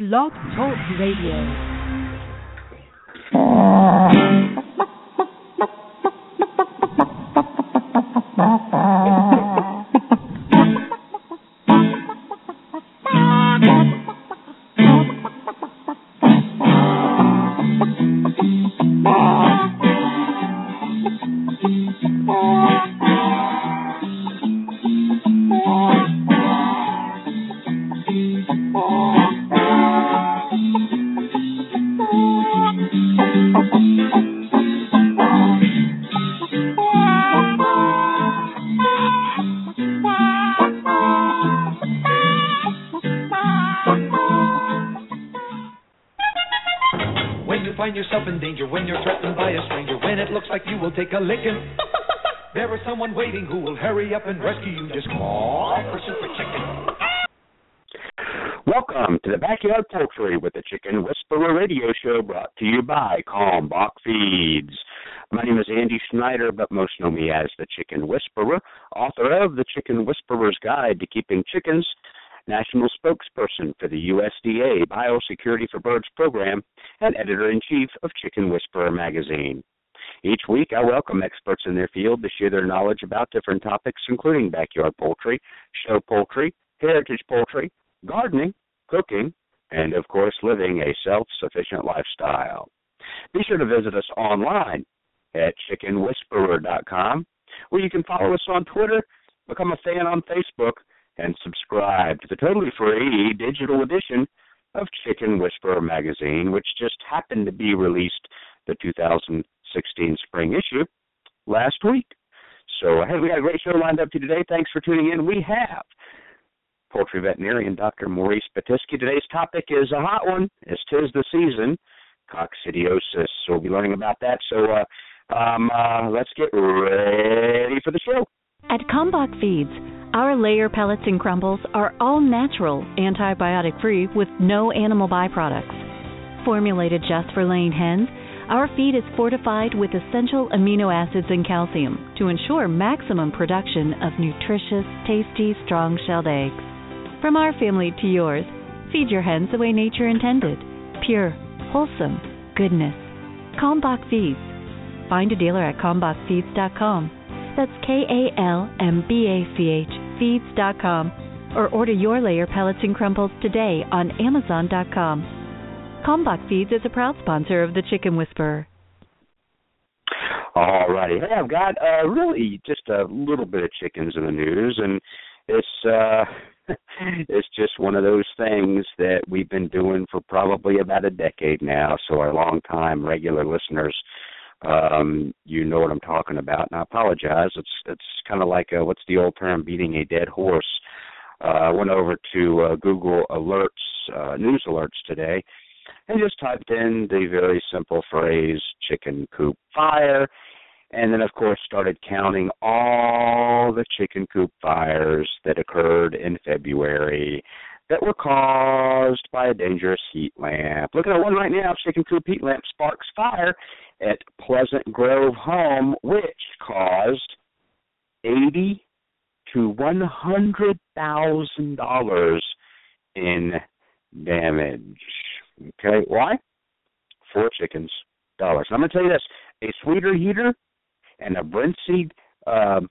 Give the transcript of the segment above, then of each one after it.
Blog Talk Radio. Biosecurity for Birds program, and editor in chief of Chicken Whisperer magazine. Each week, I welcome experts in their field to share their knowledge about different topics, including backyard poultry, show poultry, heritage poultry, gardening, cooking, and of course, living a self sufficient lifestyle. Be sure to visit us online at chickenwhisperer.com, where you can follow us on Twitter, become a fan on Facebook, and subscribe to the totally free digital edition of Chicken Whisperer magazine, which just happened to be released the 2016 spring issue last week. So, hey, we got a great show lined up to today. Thanks for tuning in. We have poultry veterinarian Dr. Maurice Pitesky. Today's topic is a hot one, as tis the season, coccidiosis. So we'll be learning about that. So uh, um, uh, let's get ready for the show. At Kalmbach Feeds, our layer pellets and crumbles are all natural, antibiotic free, with no animal byproducts. Formulated just for laying hens, our feed is fortified with essential amino acids and calcium to ensure maximum production of nutritious, tasty, strong shelled eggs. From our family to yours, feed your hens the way nature intended pure, wholesome goodness. Kalmbach Feeds. Find a dealer at kalmbachfeeds.com. That's K A L M B A C H feeds.com or order your layer pellets and crumbles today on amazon.com. Kalmbach Feeds is a proud sponsor of the Chicken Whisperer. All righty. Hey, I've got uh, really just a little bit of chickens in the news, and it's uh, it's just one of those things that we've been doing for probably about a decade now. So our long-time regular listeners, um, you know what I'm talking about. And I apologize. It's it's kind of like a, what's the old term? Beating a dead horse. Uh, I went over to uh, Google Alerts, uh, news alerts today, and just typed in the very simple phrase chicken coop fire and then of course started counting all the chicken coop fires that occurred in February that were caused by a dangerous heat lamp. Look at one right now, chicken coop heat lamp sparks fire at Pleasant Grove Home, which caused eighty to one hundred thousand dollars in damage. Okay, why? Four chickens, dollars. I'm going to tell you this: a sweeter heater and a Brinsea um,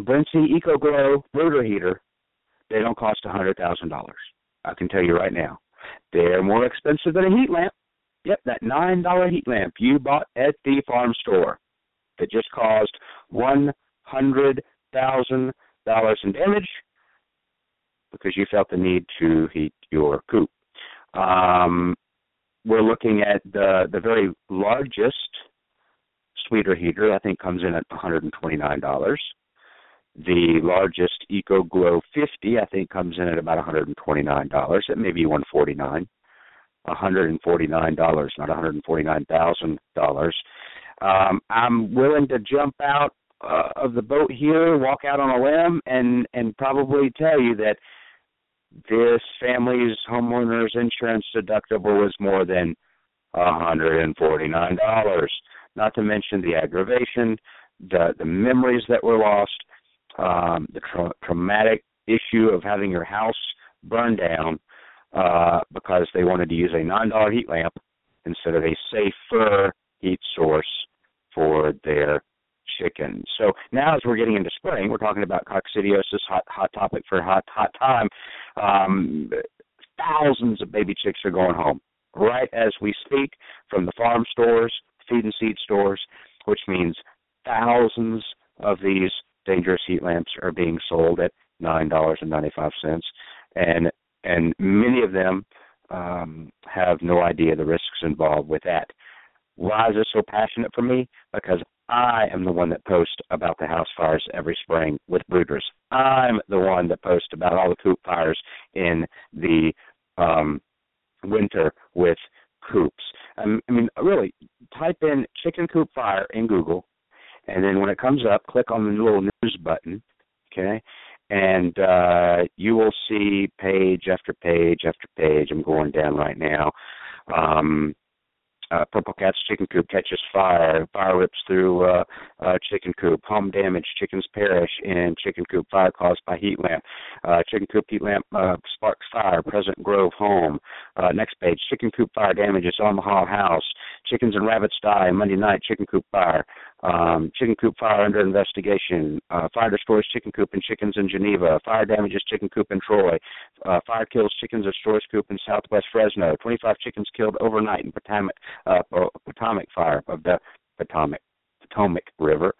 Brinsea EcoGlow brooder heater, they don't cost a hundred thousand dollars. I can tell you right now, they're more expensive than a heat lamp. Yep, that nine dollar heat lamp you bought at the farm store that just caused one hundred thousand dollars in damage because you felt the need to heat your coop. Um, we're looking at the the very largest sweeter heater. I think comes in at one hundred and twenty nine dollars. The largest Eco Glow 50, I think, comes in at about one hundred and twenty nine dollars. It may be one forty nine. One hundred and forty nine dollars, not one hundred and forty nine thousand dollars. Um, I'm willing to jump out uh, of the boat here, walk out on a limb, and and probably tell you that this family's homeowner's insurance deductible was more than $149. Not to mention the aggravation, the the memories that were lost, um, the tra- traumatic issue of having your house burned down uh, because they wanted to use a $9 heat lamp instead of a safer heat source for their chickens. So now, as we're getting into spring, we're talking about coccidiosis, hot hot topic for hot hot time. Um, thousands of baby chicks are going home right as we speak from the farm stores, feed and seed stores, which means thousands of these dangerous heat lamps are being sold at nine dollars and ninety five cents, and and many of them um, have no idea the risks involved with that. Why is this so passionate for me? Because I am the one that posts about the house fires every spring with brooders. I'm the one that posts about all the coop fires in the um, winter with coops. Um, I mean, really, type in chicken coop fire in Google, and then when it comes up, click on the little news button, okay, and uh, you will see page after page after page. I'm going down right now. Um, uh, Purple Cat's chicken coop catches fire. Fire rips through uh, uh, chicken coop. Home damage. Chickens perish in chicken coop. Fire caused by heat lamp. Uh, chicken coop heat lamp uh, sparks fire. Pleasant Grove home. Uh, next page. Chicken coop fire damages Omaha house. Chickens and rabbits die Monday night. Chicken coop fire. Um, chicken coop fire under investigation. Uh, fire destroys chicken coop and chickens in Geneva. Fire damages chicken coop in Troy. Uh, fire kills chickens at Stores Coop in Southwest Fresno. 25 chickens killed overnight in Potomac uh, Potomac fire of the Potomac Potomac River.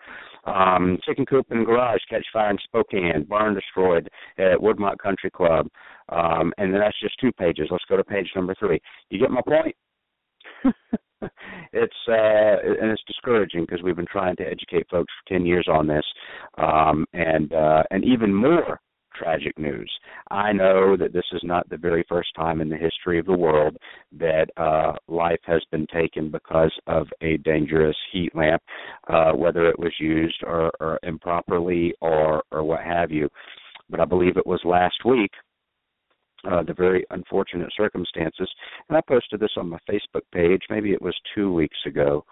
Um, chicken coop and garage catch fire in Spokane. Barn destroyed at Woodmont Country Club. Um, and that's just two pages. Let's go to page number three. You get my point? it's uh and it's discouraging because we've been trying to educate folks for 10 years on this um and uh and even more tragic news. I know that this is not the very first time in the history of the world that uh, life has been taken because of a dangerous heat lamp, uh, whether it was used or, or improperly or, or what have you. But I believe it was last week uh, the very unfortunate circumstances. And I posted this on my Facebook page. Maybe it was two weeks ago.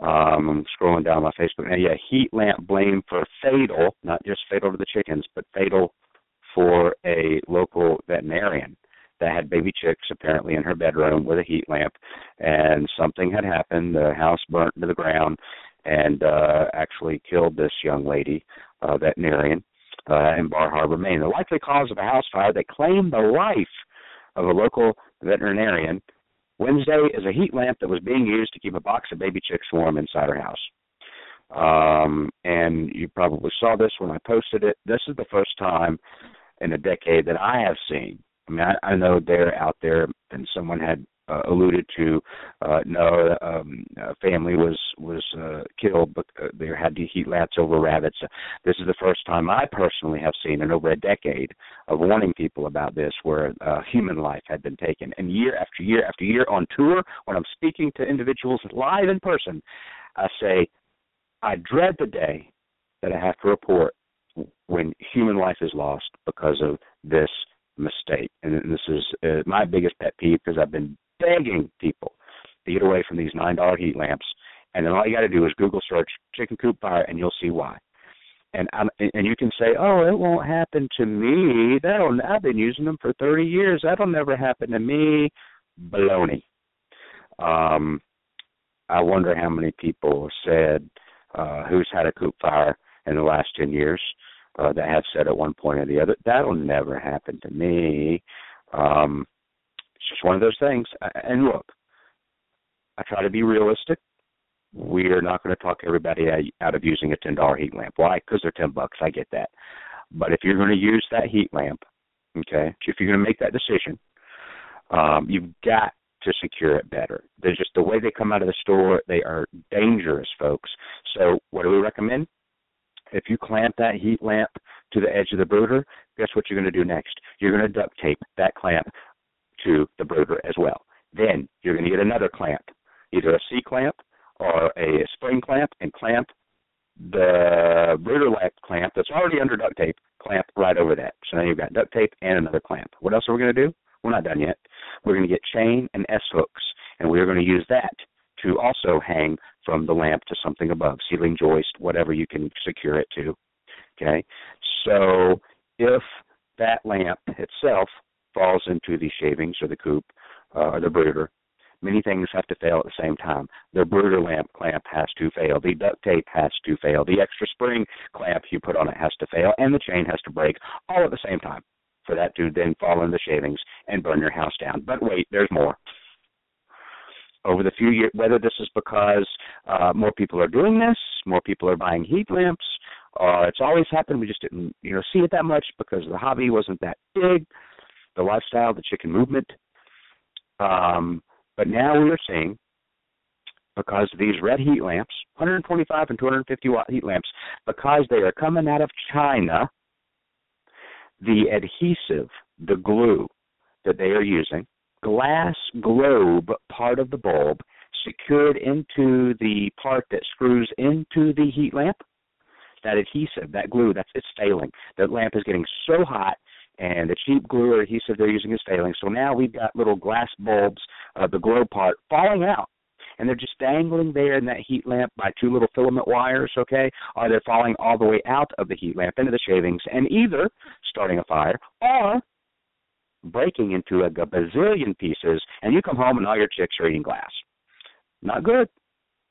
Um, I'm scrolling down my Facebook. Now, yeah, heat lamp blame for fatal, not just fatal to the chickens, but fatal for a local veterinarian that had baby chicks apparently in her bedroom with a heat lamp and something had happened the house burnt to the ground and uh actually killed this young lady uh veterinarian uh in bar harbor maine. The likely cause of a house fire that claimed the life of a local veterinarian. Wednesday is a heat lamp that was being used to keep a box of baby chicks warm inside her house. Um and you probably saw this when i posted it. This is the first time in a decade that I have seen. I mean, I, I know they're out there, and someone had uh, alluded to uh, no um, a family was was uh, killed, but uh, they had to heat lamps over rabbits. This is the first time I personally have seen in over a decade of warning people about this, where uh, human life had been taken, and year after year after year on tour, when I'm speaking to individuals live in person, I say, I dread the day that I have to report when human life is lost because of this mistake. And this is uh, my biggest pet peeve because I've been begging people to get away from these nine dollar heat lamps, and then all you got to do is Google search chicken coop fire, and you'll see why. And I'm, and you can say, oh, it won't happen to me. That'll I've been using them for 30 years. That'll never happen to me. Baloney. Um, I wonder how many people said uh, who's had a coop fire in the last 10 years uh, that have said at one point or the other, that'll never happen to me. Um, just one of those things. And look, I try to be realistic. We're not going to talk everybody out of using a ten dollar heat lamp. Why? Because they're ten bucks. I get that. But if you're going to use that heat lamp, okay, if you're going to make that decision, um, you've got to secure it better. There's just the way they come out of the store, they are dangerous, folks. So, what do we recommend? If you clamp that heat lamp to the edge of the brooder, guess what you're going to do next? You're going to duct tape that clamp to the brooder as well. Then you're going to get another clamp, either a C clamp or a spring clamp, and clamp the brooder lamp clamp that's already under duct tape, clamp right over that. So now you've got duct tape and another clamp. What else are we going to do? We're not done yet. We're going to get chain and S hooks, and we're going to use that to also hang from the lamp to something above, ceiling joist, whatever you can secure it to. Okay, so if that lamp itself falls into the shavings or the coop uh, the brooder. Many things have to fail at the same time. The brooder lamp clamp has to fail. The duct tape has to fail. The extra spring clamp you put on it has to fail, and the chain has to break all at the same time for that to then fall in the shavings and burn your house down. But wait, there's more. Over the few years, whether this is because uh, more people are doing this, more people are buying heat lamps, uh, it's always happened. We just didn't, you know, see it that much because the hobby wasn't that big, the lifestyle, the chicken movement. Um, but now we are seeing because these red heat lamps, 125 and 250 watt heat lamps, because they are coming out of China, the adhesive, the glue that they are using, glass globe part of the bulb secured into the part that screws into the heat lamp, that adhesive, that glue, that's it's failing. The lamp is getting so hot and the cheap glue or adhesive they're using is failing. So now we've got little glass bulbs, uh, the glow part, falling out and they're just dangling there in that heat lamp by two little filament wires, okay? Or they're falling all the way out of the heat lamp into the shavings and either starting a fire or breaking into a bazillion pieces, and you come home and all your chicks are eating glass. Not good.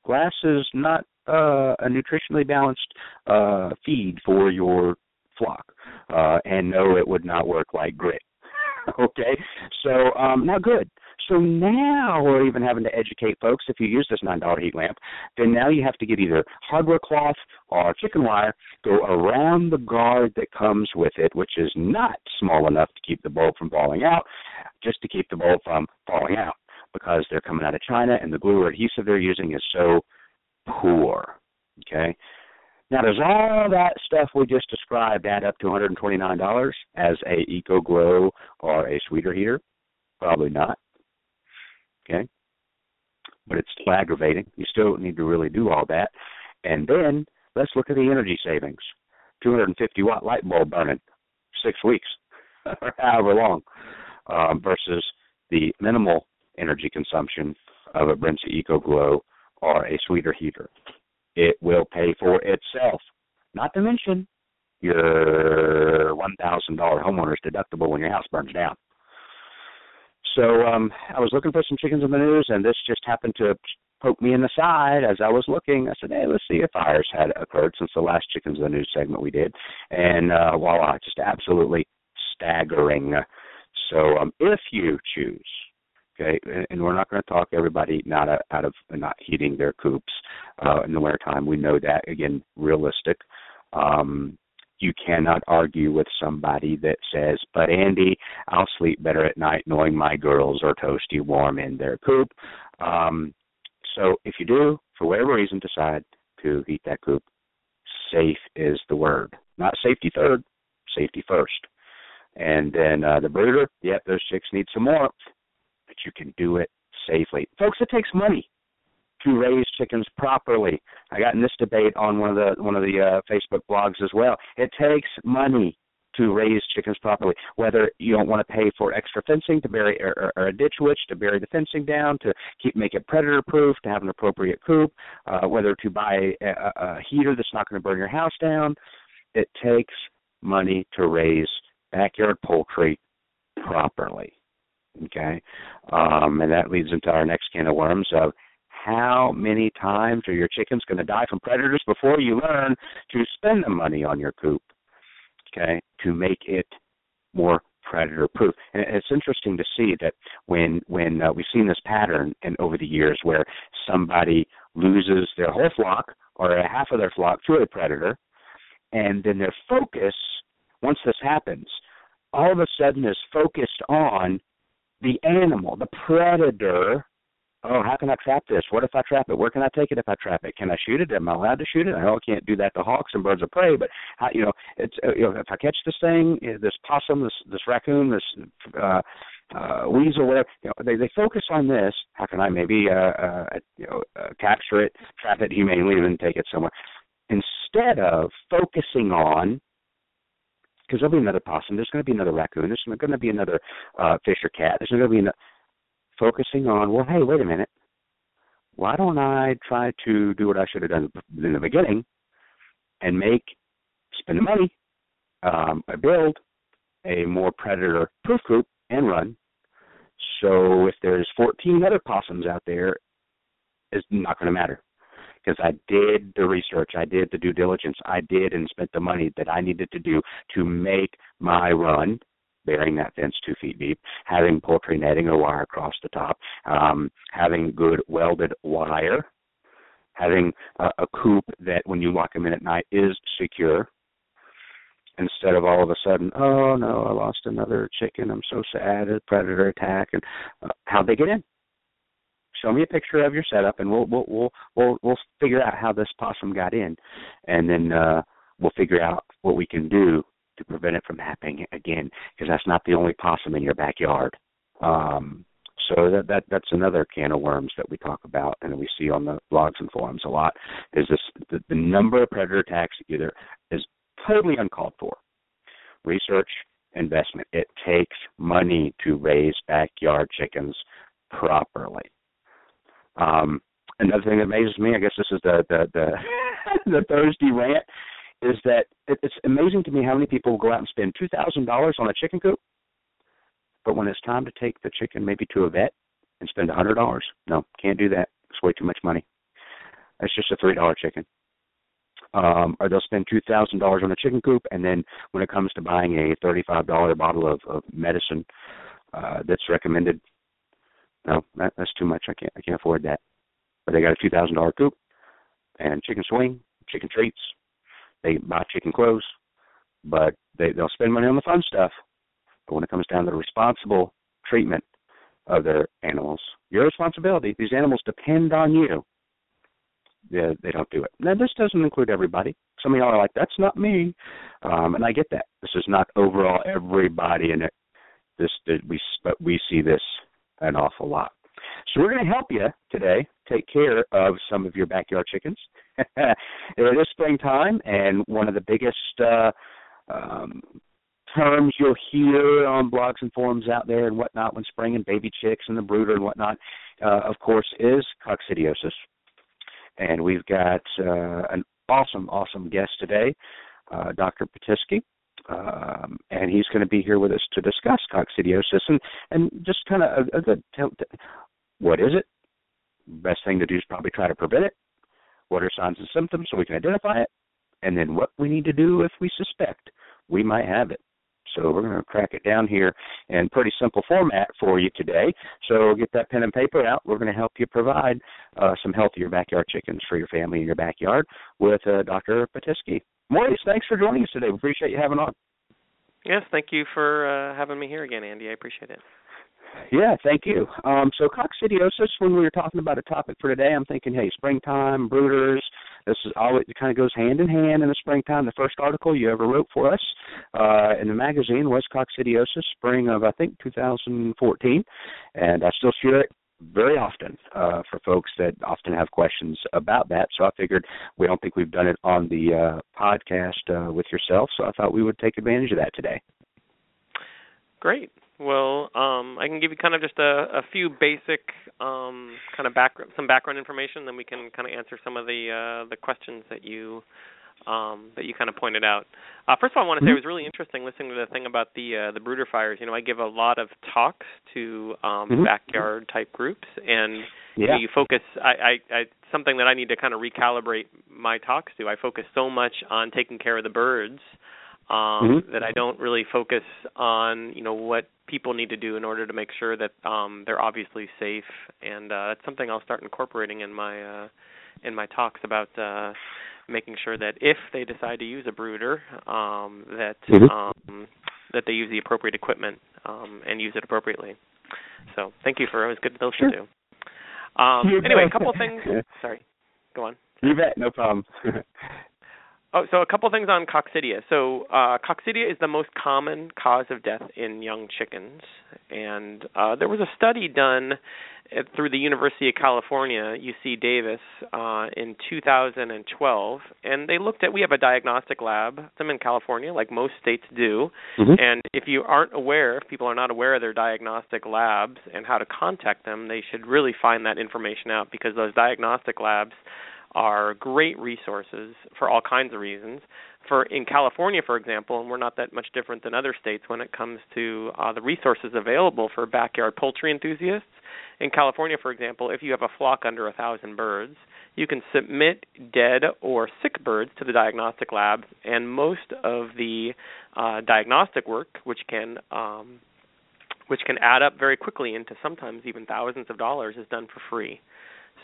Glass is not uh, a nutritionally balanced uh, feed for your flock, uh, and no, it would not work like grit. okay, so um, not good. So now we're even having to educate folks if you use this nine dollar heat lamp, then now you have to get either hardware cloth or chicken wire, go around the guard that comes with it, which is not small enough to keep the bulb from falling out, just to keep the bulb from falling out because they're coming out of China and the glue or adhesive they're using is so poor. Okay. Now, does all that stuff we just described add up to $129 as a Eco Glow or a sweeter heater? Probably not. Okay? But it's still aggravating. You still need to really do all that. And then let's look at the energy savings. 250 watt light bulb burning six weeks or however long um, versus the minimal energy consumption of a Brinsea Eco Glow or a sweeter heater. It will pay for itself. Not to mention your $1,000 homeowner's deductible when your house burns down. So um, I was looking for some chickens in the news, and this just happened to poke me in the side as I was looking. I said, "Hey, let's see if fires had occurred since the last chickens in the news segment we did." And uh, voila, just absolutely staggering. So um, if you choose, okay, and we're not going to talk everybody not out of not heating their coops uh, in the wintertime. We know that again, realistic. Um, you cannot argue with somebody that says, But Andy, I'll sleep better at night knowing my girls are toasty warm in their coop. Um, so if you do, for whatever reason, decide to heat that coop, safe is the word. Not safety third, safety first. And then uh, the brooder, yep, those chicks need some more, but you can do it safely. Folks, it takes money to raise chickens properly. I got in this debate on one of the one of the uh, Facebook blogs as well. It takes money to raise chickens properly. Whether you don't want to pay for extra fencing to bury or, or a ditch witch to bury the fencing down, to keep make it predator proof, to have an appropriate coop, uh, whether to buy a, a heater that's not going to burn your house down, it takes money to raise backyard poultry properly. Okay, um, and that leads into our next can of worms of how many times are your chickens going to die from predators before you learn to spend the money on your coop, okay, to make it more predator proof. And it's interesting to see that when when uh, we've seen this pattern and over the years where somebody loses their whole flock or a half of their flock to a predator, and then their focus once this happens, all of a sudden is focused on the animal, the predator, oh, how can I trap this? What if I trap it? Where can I take it if I trap it? Can I shoot it? Am I allowed to shoot it? I know I can't do that to hawks and birds of prey, but how, you know, it's uh, you know, if I catch this thing, uh, this possum, this this raccoon, this uh, uh, weasel, whatever, you know, they they focus on this. How can I maybe uh, uh, you know uh, capture it, trap it humanely, and then take it somewhere? Instead of focusing on because there'll be another possum, there's going to be another raccoon, there's going to be another uh, fisher cat, there's going to be another focusing on, well, hey, wait a minute. Why don't I try to do what I should have done in the beginning and make, spend the money, um, build a more predator proof coop and run So if there's 14 other possums out there, it's not going to matter because I did the research, I did the due diligence, I did and spent the money that I needed to do to make my run, burying that fence two feet deep, having poultry netting or wire across the top, um, having good welded wire, having a, a coop that when you lock them in at night is secure. Instead of all of a sudden, oh no, I lost another chicken. I'm so sad. A predator attack, and uh, how'd they get in? Show me a picture of your setup and we'll we'll we'll we'll, we'll figure out how this possum got in. And then uh we'll figure out what we can do to prevent it from happening again because that's not the only possum in your backyard. Um so that that that's another can of worms that we talk about and we see on the blogs and forums a lot is this the, the number of predator attacks either is totally uncalled for. Research investment. It takes money to raise backyard chickens properly um, another thing that amazes me, I guess this is the the the, the Thursday rant, is that it, it's amazing to me how many people will go out and spend two thousand dollars on a chicken coop, but when it's time to take the chicken maybe to a vet and spend a hundred dollars, no, can't do that. It's way too much money. It's just a three dollar chicken. Um, or they'll spend two thousand dollars on a chicken coop, and then when it comes to buying a thirty-five dollar bottle of, of medicine uh, that's recommended no, that, that's too much. I can't I can't afford that. But they got a two thousand dollar coop and chicken swing, chicken treats. They buy chicken clothes, but they they'll spend money on the fun stuff. But when it comes down to the responsible treatment of their animals, your responsibility. These animals depend on you. They, they don't do it. Now this doesn't include everybody. Some of y'all are like, "That's not me," um, and I get that. This is not overall everybody in it. This, this we but we see this an awful lot. So we're going to help you today take care of some of your backyard chickens. it is springtime, and one of the biggest uh, um, terms you'll hear on blogs and forums out there and whatnot when spring and baby chicks and the brooder and whatnot, uh, of course, is coccidiosis. And we've got uh, an awesome, awesome guest today, uh, Dr. Pitesky um, and he's going to be here with us to discuss coccidiosis and and just kind of a, a good tell, what is it? Best thing to do is probably try to prevent it. What are signs and symptoms so we can identify it, and then what we need to do if we suspect we might have it. So we're going to crack it down here in pretty simple format for you today. So get that pen and paper out. We're going to help you provide uh, some healthier backyard chickens for your family in your backyard with uh, Dr. Pitesky. Maurice, thanks for joining us today. We appreciate you having on. Yes, thank you for uh, having me here again, Andy. I appreciate it. Yeah, thank you. Um, so coccidiosis, when we were talking about a topic for today, I'm thinking, hey, springtime, brooders. This is all it kind of goes hand in hand in the springtime. The first article you ever wrote for us uh, in the magazine was coccidiosis, spring of I think 2014, and I still share it very often uh, for folks that often have questions about that. So I figured we don't think we've done it on the uh, podcast uh, with yourself, so I thought we would take advantage of that today. Great. Well, um, I can give you kind of just a, a few basic um, kind of back some background information, then we can kind of answer some of the uh, the questions that you um, that you kind of pointed out. Uh, first of all, I want to say it was really interesting listening to the thing about the uh, the brooder fires. You know, I give a lot of talks to um, mm-hmm. backyard type groups, and yeah. you, know, you focus. I, I, I something that I need to kind of recalibrate my talks to. I focus so much on taking care of the birds um, mm-hmm. that I don't really focus on you know what people need to do in order to make sure that um, they're obviously safe, and uh, that's something I'll start incorporating in my uh, in my talks about uh, making sure that if they decide to use a brooder, um, that mm-hmm. um, that they use the appropriate equipment um, and use it appropriately. So thank you for it was good to listen sure. too. Um, anyway, a couple of things. Sorry, go on. You bet, no problem. Oh, so a couple things on coccidia. So uh, coccidia is the most common cause of death in young chickens, and uh, there was a study done through the University of California, UC Davis, uh, in 2012, and they looked at. We have a diagnostic lab. I'm in California, like most states do. Mm-hmm. And if you aren't aware, if people are not aware of their diagnostic labs and how to contact them, they should really find that information out because those diagnostic labs are great resources for all kinds of reasons. for in California, for example, and we're not that much different than other states when it comes to uh, the resources available for backyard poultry enthusiasts. In California, for example, if you have a flock under a thousand birds, you can submit dead or sick birds to the diagnostic lab, and most of the uh, diagnostic work, which can um, which can add up very quickly into sometimes even thousands of dollars, is done for free.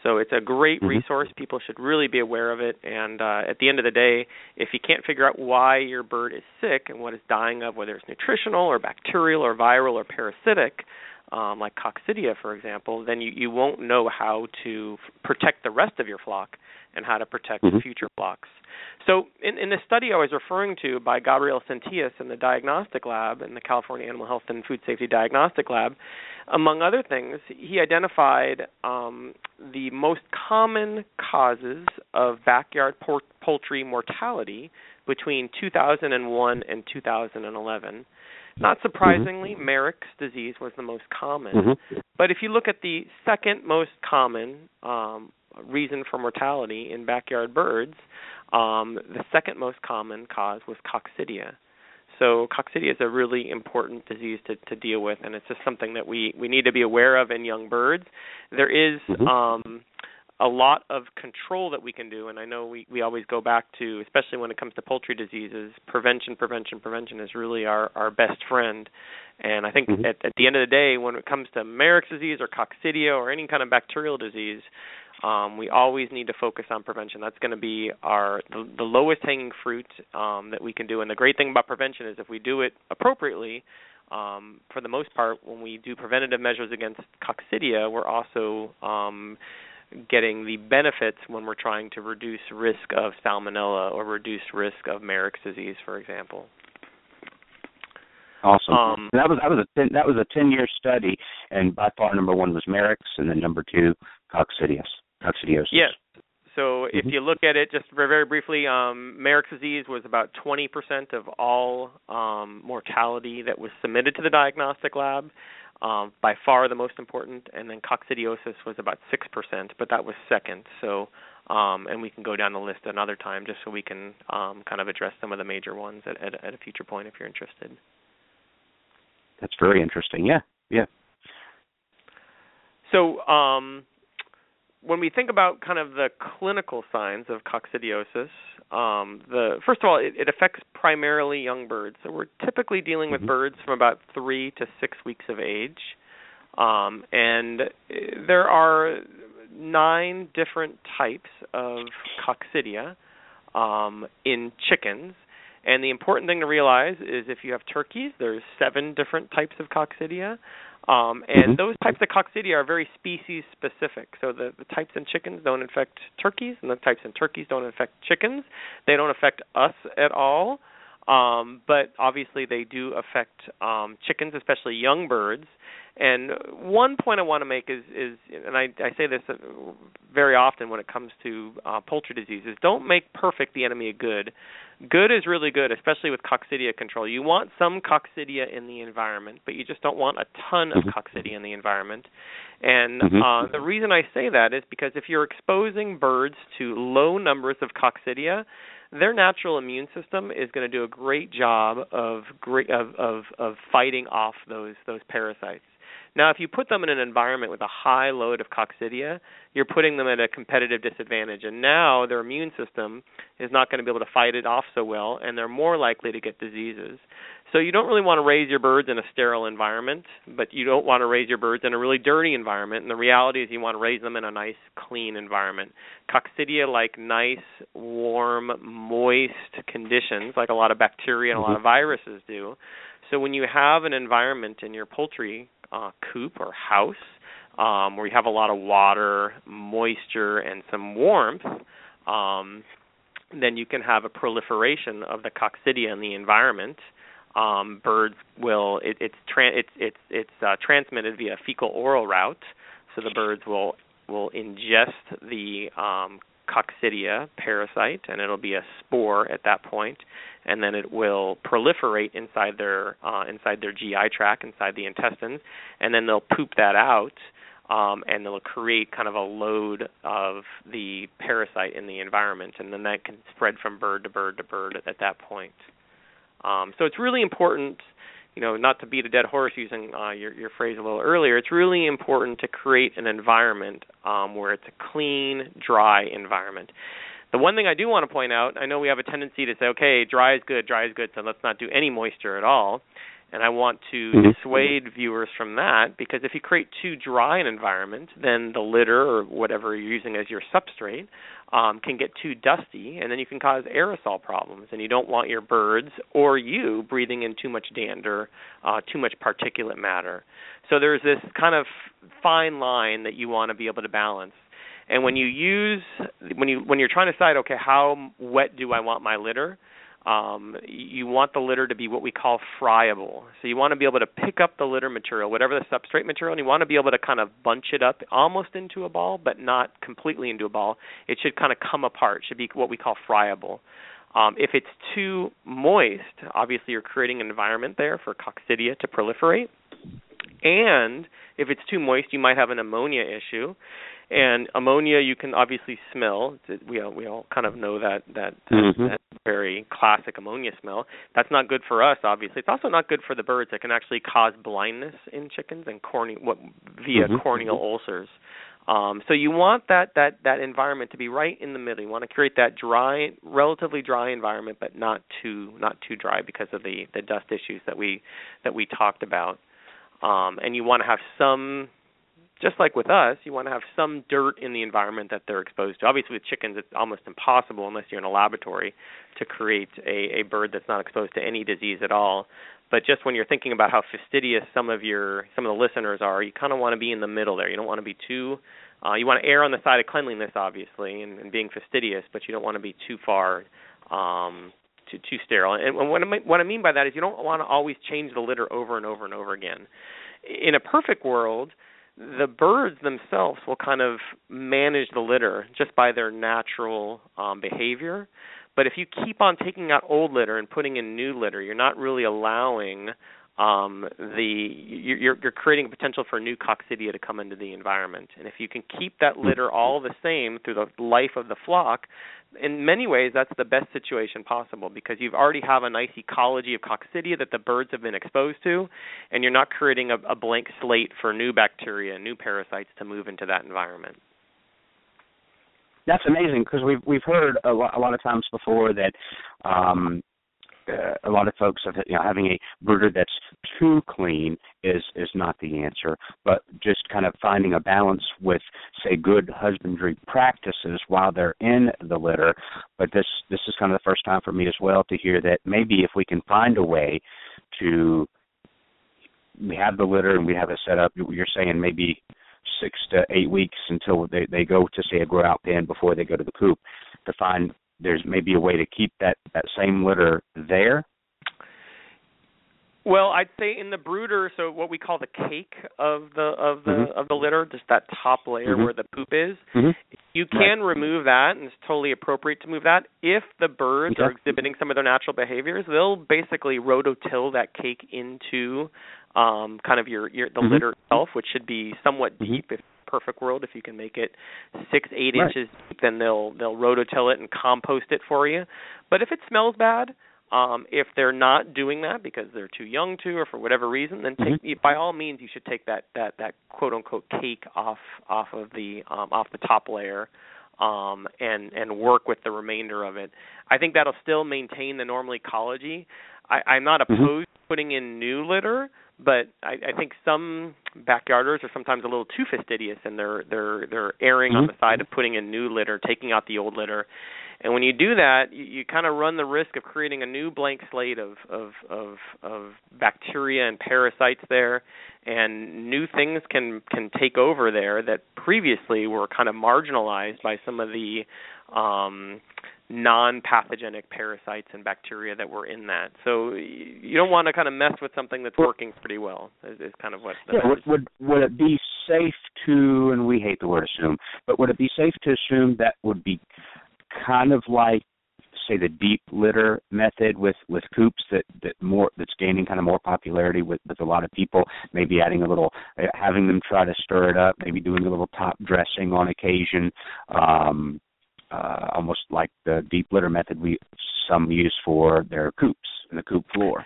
So it's a great mm-hmm. resource. People should really be aware of it. And uh, at the end of the day, if you can't figure out why your bird is sick and what it's dying of, whether it's nutritional or bacterial or viral or parasitic, um, like coccidia, for example, then you, you won't know how to f- protect the rest of your flock and how to protect mm-hmm. future flocks. So, in, in the study I was referring to by Gabriel Centillas in the diagnostic lab in the California Animal Health and Food Safety Diagnostic Lab, among other things, he identified um, the most common causes of backyard por- poultry mortality between 2001 and 2011. Not surprisingly, mm-hmm. Marek's disease was the most common. Mm-hmm. But if you look at the second most common um, reason for mortality in backyard birds, um, the second most common cause was coccidia. So coccidia is a really important disease to, to deal with, and it's just something that we, we need to be aware of in young birds. There is mm-hmm. um, a lot of control that we can do, and I know we, we always go back to, especially when it comes to poultry diseases, prevention, prevention, prevention is really our, our best friend. And I think mm-hmm. at, at the end of the day, when it comes to Marek's disease or coccidia or any kind of bacterial disease, um, we always need to focus on prevention. That's going to be our the, the lowest hanging fruit um, that we can do. And the great thing about prevention is if we do it appropriately, um, for the most part, when we do preventative measures against coccidia, we're also um, getting the benefits when we're trying to reduce risk of salmonella or reduce risk of Marek's disease, for example. Awesome. Um, that was that was a ten, that was a ten year study, and by far number one was Marek's, and then number two coccidius coccidiosis. Yes. So if Mhm. you look at it just very, very briefly, um, Marek's disease was about 20% of all um, mortality that was submitted to the diagnostic lab, um, by far the most important, and then coccidiosis was about 6%, but that was second. So, um, and we can go down the list another time just so we can um, kind of address some of the major ones at, at, at a future point if you're interested. That's very interesting. Yeah, yeah. So, um, when we think about kind of the clinical signs of coccidiosis, um, the first of all, it, it, affects primarily young birds. So we're typically dealing with mm-hmm. birds from about three to six weeks of age, um, and there are nine different types of coccidia um, in chickens. And the important thing to realize is if you have turkeys, there's seven different types of coccidia. Um, and mm-hmm. those types of coccidia are very species specific. So the, the types in chickens don't infect turkeys, and the types in turkeys don't infect chickens. They don't affect us at all. Um, but obviously, they do affect um, chickens, especially young birds. And one point I want to make is, is and I, I say this very often when it comes to uh, poultry diseases: don't make perfect the enemy of good. Good is really good, especially with coccidia control. You want some coccidia in the environment, but you just don't want a ton of mm-hmm. coccidia in the environment. And mm-hmm. uh, the reason I say that is because if you're exposing birds to low numbers of coccidia, their natural immune system is going to do a great job of great of, of of fighting off those those parasites. Now, if you put them in an environment with a high load of coccidia, you're putting them at a competitive disadvantage. And now their immune system is not going to be able to fight it off so well, and they're more likely to get diseases. So you don't really want to raise your birds in a sterile environment, but you don't want to raise your birds in a really dirty environment. And the reality is you want to raise them in a nice, clean environment. Coccidia like nice, warm, moist conditions, like a lot of bacteria and a lot of Mm-hmm. viruses do. So when you have an environment in your poultry uh, coop or house um, where you have a lot of water, moisture, and some warmth, um, then you can have a proliferation of the coccidia in the environment. Um, birds will it, it's tra- it's it's it's uh, transmitted via fecal oral route, so the birds will will ingest the um, coccidia parasite, and it'll be a spore at that point, and then it will proliferate inside their uh, inside their GI tract, inside the intestines, and then they'll poop that out. um, and it'll create kind of a load of the parasite in the environment, and then that can spread from bird to bird to bird at, at that point. Um, so it's really important, you know, not to beat a dead horse using uh, your, your phrase a little earlier. It's really important to create an environment um, where it's a clean, dry environment. The one thing I do want to point out, I know we have a tendency to say, okay, dry is good, dry is good, so let's not do any moisture at all. And I want to mm-hmm. dissuade viewers from that because if you create too dry an environment, then the litter or whatever you're using as your substrate um, can get too dusty, and then you can cause aerosol problems. And you don't want your birds or you breathing in too much dander, uh, too much particulate matter. So there's this kind of fine line that you want to be able to balance. And when you use when you when you're trying to decide, okay, how wet do I want my litter? Um, you want the litter to be what we call friable. So you want to be able to pick up the litter material, whatever the substrate material, and you want to be able to kind of bunch it up almost into a ball, but not completely into a ball. It should kind of come apart. It should be what we call friable. Um, if it's too moist, obviously you're creating an environment there for coccidia to proliferate. And if it's too moist, you might have an ammonia issue. And ammonia, you can obviously smell. We all, we all kind of know that that, mm-hmm. that very classic ammonia smell. That's not good for us, obviously. It's also not good for the birds. It can actually cause blindness in chickens and corne what via mm-hmm. corneal ulcers. Um, so you want that that that environment to be right in the middle. You want to create that dry, relatively dry environment, but not too not too dry because of the the dust issues that we that we talked about. Um, and you want to have some just like with us, you want to have some dirt in the environment that they're exposed to. Obviously, with chickens, it's almost impossible unless you're in a laboratory to create a, a bird that's not exposed to any disease at all. But just when you're thinking about how fastidious some of your some of the listeners are, you kind of want to be in the middle there. You don't want to be too uh, you want to err on the side of cleanliness, obviously, and, and being fastidious, but you don't want to be too far um, too too sterile. And what I, what I mean by that is you don't want to always change the litter over and over and over again. In a perfect world, the birds themselves will kind of manage the litter just by their natural um, behavior. But if you keep on taking out old litter and putting in new litter, you're not really allowing um, the you're, you're creating a potential for new coccidia to come into the environment. And if you can keep that litter all the same through the life of the flock, in many ways that's the best situation possible because you've already have a nice ecology of coccidia that the birds have been exposed to and you're not creating a, a blank slate for new bacteria new parasites to move into that environment that's amazing because we've we've heard a lot, a lot of times before that um uh, a lot of folks have you know having a brooder that's too clean is is not the answer. But just kind of finding a balance with say good husbandry practices while they're in the litter. But this this is kind of the first time for me as well to hear that maybe if we can find a way to we have the litter and we have it set up you're saying maybe six to eight weeks until they they go to say a grow out pen before they go to the coop to find there's maybe a way to keep that that same litter there well, I'd say in the brooder, so what we call the cake of the of the mm-hmm. of the litter, just that top layer mm-hmm. where the poop is. Mm-hmm. You can right. remove that, and it's totally appropriate to move that. If the birds okay. are exhibiting some of their natural behaviors, they'll basically rototill that cake into um, kind of your your the mm-hmm. litter itself, which should be somewhat mm-hmm. deep if perfect world. If you can make it six, eight right. inches deep, then they'll they'll rototill it and compost it for you. But if it smells bad, um, if they're not doing that because they're too young to, or for whatever reason, then take, mm-hmm. by all means you should take that that that quote unquote cake off off of the um, off the top layer um, and and work with the remainder of it. I think that'll still maintain the normal ecology. I, I'm not mm-hmm. opposed mm-hmm. to putting in new litter, but I, I think some backyarders are sometimes a little too fastidious, and they're they're they're erring mm-hmm. on the side of putting in new litter, taking out the old litter. And when you do that, you, you kind of run the risk of creating a new blank slate of, of of of bacteria and parasites there, and new things can can take over there that previously were kind of marginalized by some of the um, non-pathogenic parasites and bacteria that were in that. So you don't want to kind of mess with something that's working pretty well. Is, is kind of what. yeah. Would, would would it be safe to? And we hate the word assume, but would it be safe to assume that would be kind of like say the deep litter method with with coops that that more that's gaining kind of more popularity with with a lot of people. Maybe adding a little, uh, having them try to stir it up, maybe doing a little top dressing on occasion. Um, uh, almost like the deep litter method we some use for their coops and the coop floor.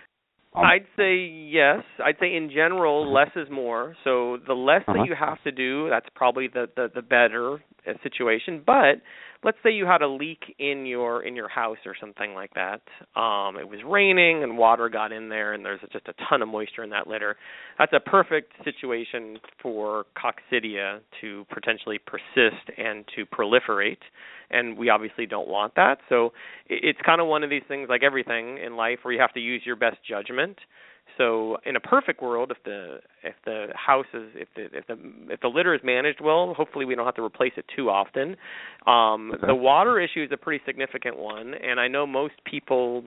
Um, I'd say yes. I'd say in general, uh-huh. less is more. So the less uh-huh. that you have to do, that's probably the the, the better uh, situation. But let's say you had a leak in your in your house or something like that. Um, it was raining and water got in there, and there's just a ton of moisture in that litter. That's a perfect situation for coccidia to potentially persist and to proliferate and we obviously don't want that. So it's kind of one of these things like everything in life where you have to use your best judgment. So in a perfect world, if the if the house is if the if the if the litter is managed well, hopefully we don't have to replace it too often. Um, okay. The water issue is a pretty significant one, and I know most people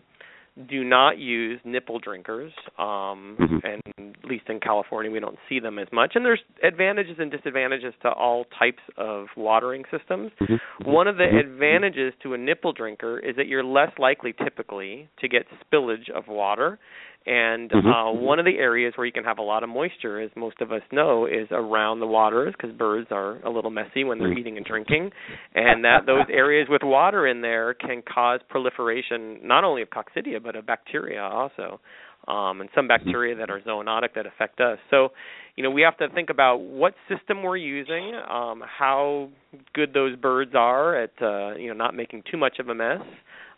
do not use nipple drinkers um mm-hmm. and at least in California we don't see them as much and there's advantages and disadvantages to all types of watering systems mm-hmm. one of the mm-hmm. advantages to a nipple drinker is that you're less likely typically to get spillage of water and mm-hmm. uh, one of the areas where you can have a lot of moisture, as most of us know, is around the waters because birds are a little messy when they're mm-hmm. eating and drinking, and that those areas with water in there can cause proliferation not only of coccidia but of bacteria also, um, and some mm-hmm. bacteria that are zoonotic that affect us. So, you know, we have to think about what system we're using, um, how good those birds are at uh, you know not making too much of a mess.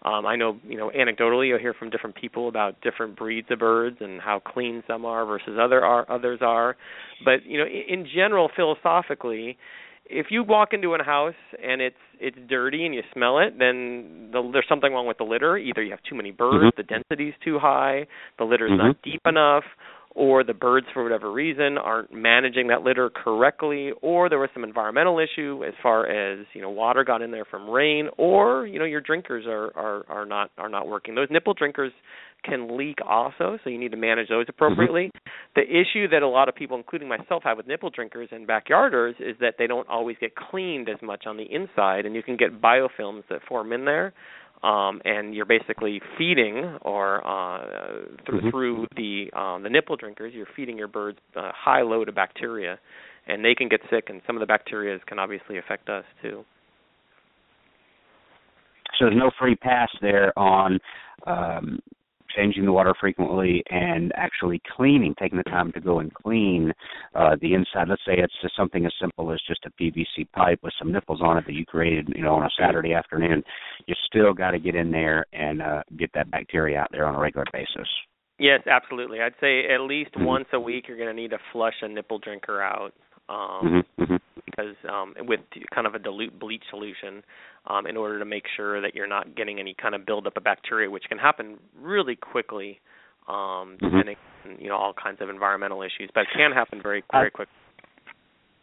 Um, I know, you know, anecdotally, you'll hear from different people about different breeds of birds and how clean some are versus other are others are. But you know, in, in general, philosophically, if you walk into a house and it's it's dirty and you smell it, then the, there's something wrong with the litter. Either you have too many birds, mm-hmm. the density's too high, the litter's mm-hmm. not deep enough, or the birds for whatever reason aren't managing that litter correctly or there was some environmental issue as far as you know water got in there from rain or you know your drinkers are are are not are not working. Those nipple drinkers can leak also so you need to manage those appropriately. Mm-hmm. the issue that a lot of people including myself have with nipple drinkers and backyarders is that they don't always get cleaned as much on the inside and you can get biofilms that form in there um, and you're basically feeding or uh, th- mm-hmm. through the um, the nipple drinkers, you're feeding your birds a high load of bacteria, and they can get sick, and some of the bacteria can obviously affect us too. So there's no free pass there on um, changing the water frequently and actually cleaning, taking the time to go and clean uh, the inside. Let's say it's just something as simple as just a PVC pipe with some nipples on it that you created, you know, on a Saturday afternoon. You still got to get in there and uh, get that bacteria out there on a regular basis. Yes, absolutely. I'd say at least mm-hmm. once a week you're going to need to flush a nipple drinker out um, mm-hmm, mm-hmm. Because um, with kind of a dilute bleach solution um, in order to make sure that you're not getting any kind of buildup of bacteria, which can happen really quickly, um, mm-hmm. depending on you know all kinds of environmental issues, but it can happen very very quickly.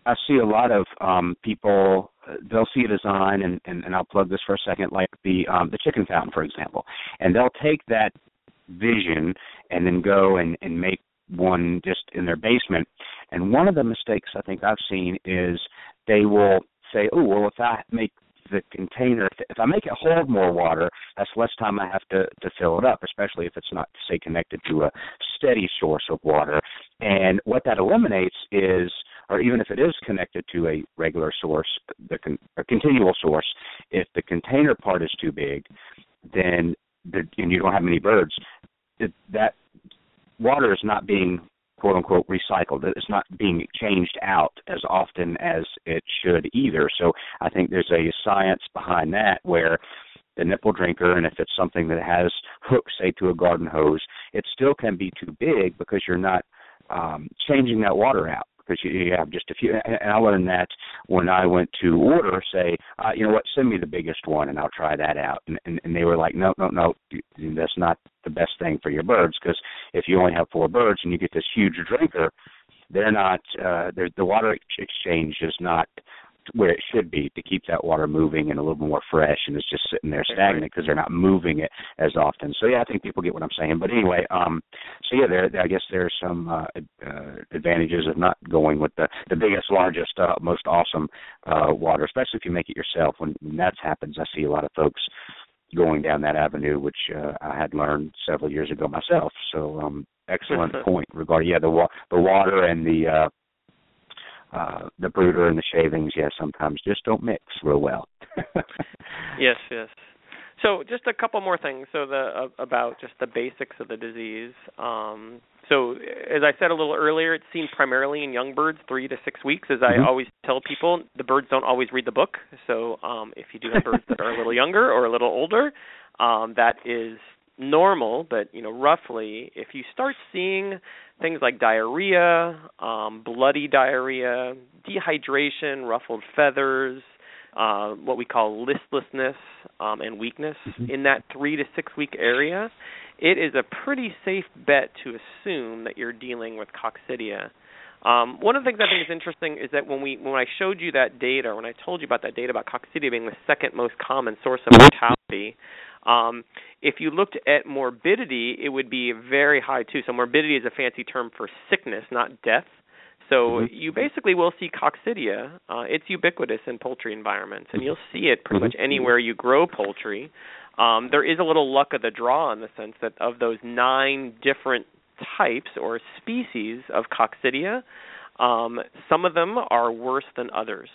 I see a lot of um, people. They'll see a design, and, and, and I'll plug this for a second, like the um, the chicken fountain, for example, and they'll take that vision and then go and, and make one just in their basement. And one of the mistakes I think I've seen is they will say, "Oh, well, if I make the container, if I make it hold more water, that's less time I have to to fill it up, especially if it's not say connected to a steady source of water. And what that eliminates is, or even if it is connected to a regular source, the con- a continual source, if the container part is too big, then the, and you don't have many birds, it, that water is not being quote unquote recycled. It's not being changed out as often as it should either. So I think there's a science behind that where the nipple drinker and if it's something that has hooks say to a garden hose, it still can be too big because you're not um changing that water out because you, you have just a few. And I learned that when I went to order, say, uh, you know what, send me the biggest one and I'll try that out. And, and, and they were like, no, no, no, that's not the best thing for your birds because if you only have four birds and you get this huge drinker, they're not, uh, they're, the water exchange is not where it should be to keep that water moving and a little more fresh and it's just sitting there stagnant because they're not moving it as often. So yeah i think people get what i'm saying. But anyway um so yeah there i guess there's some uh, uh advantages of not going with the the biggest largest uh, most awesome uh water especially if you make it yourself. When, when that happens i see a lot of folks going down that avenue, which uh, I had learned several years ago myself. So, um, excellent point regarding yeah the wa- the water and the uh, uh, the brooder and the shavings, yeah, sometimes just don't mix real well. yes, yes. So just a couple more things. So the uh, about just the basics of the disease. Um, so as I said a little earlier, it's seen primarily in young birds, three to six weeks. As mm-hmm. I always tell people, the birds don't always read the book. So um, if you do have birds that are a little younger or a little older, um, that is normal. But you know, roughly, if you start seeing things like diarrhea, um, bloody diarrhea, dehydration, ruffled feathers, uh, what we call listlessness um, and weakness mm-hmm. in that three to six week area, it is a pretty safe bet to assume that you're dealing with coccidia. Um, one of the things I think is interesting is that when we when I showed you that data, when I told you about that data about coccidia being the second most common source of mortality, um, if you looked at morbidity, it would be very high too. So morbidity is a fancy term for sickness, not death. So mm-hmm. you basically will see coccidia. Uh, it's ubiquitous in poultry environments, and you'll see it pretty mm-hmm. much anywhere you grow poultry. Um, there is a little luck of the draw in the sense that of those nine different types or species of coccidia, um, some of them are worse than others.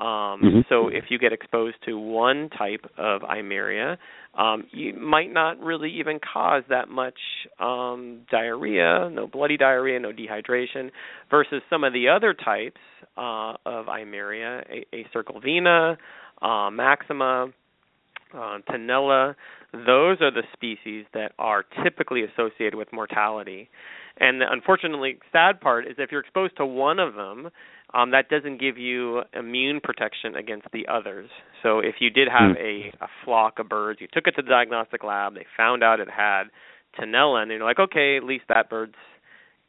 Um, mm-hmm. So if you get exposed to one type of Eimeria, um, you might not really even cause that much um, diarrhea, no bloody diarrhea, no dehydration, versus some of the other types uh, of Eimeria, Acervulina, uh, Maxima, uh, Tenella. Those are the species that are typically associated with mortality. And the unfortunately sad part is if you're exposed to one of them, um, that doesn't give you immune protection against the others. So if you did have mm. a, a flock of birds, you took it to the diagnostic lab, they found out it had Tenella, and you're like, okay, at least that bird's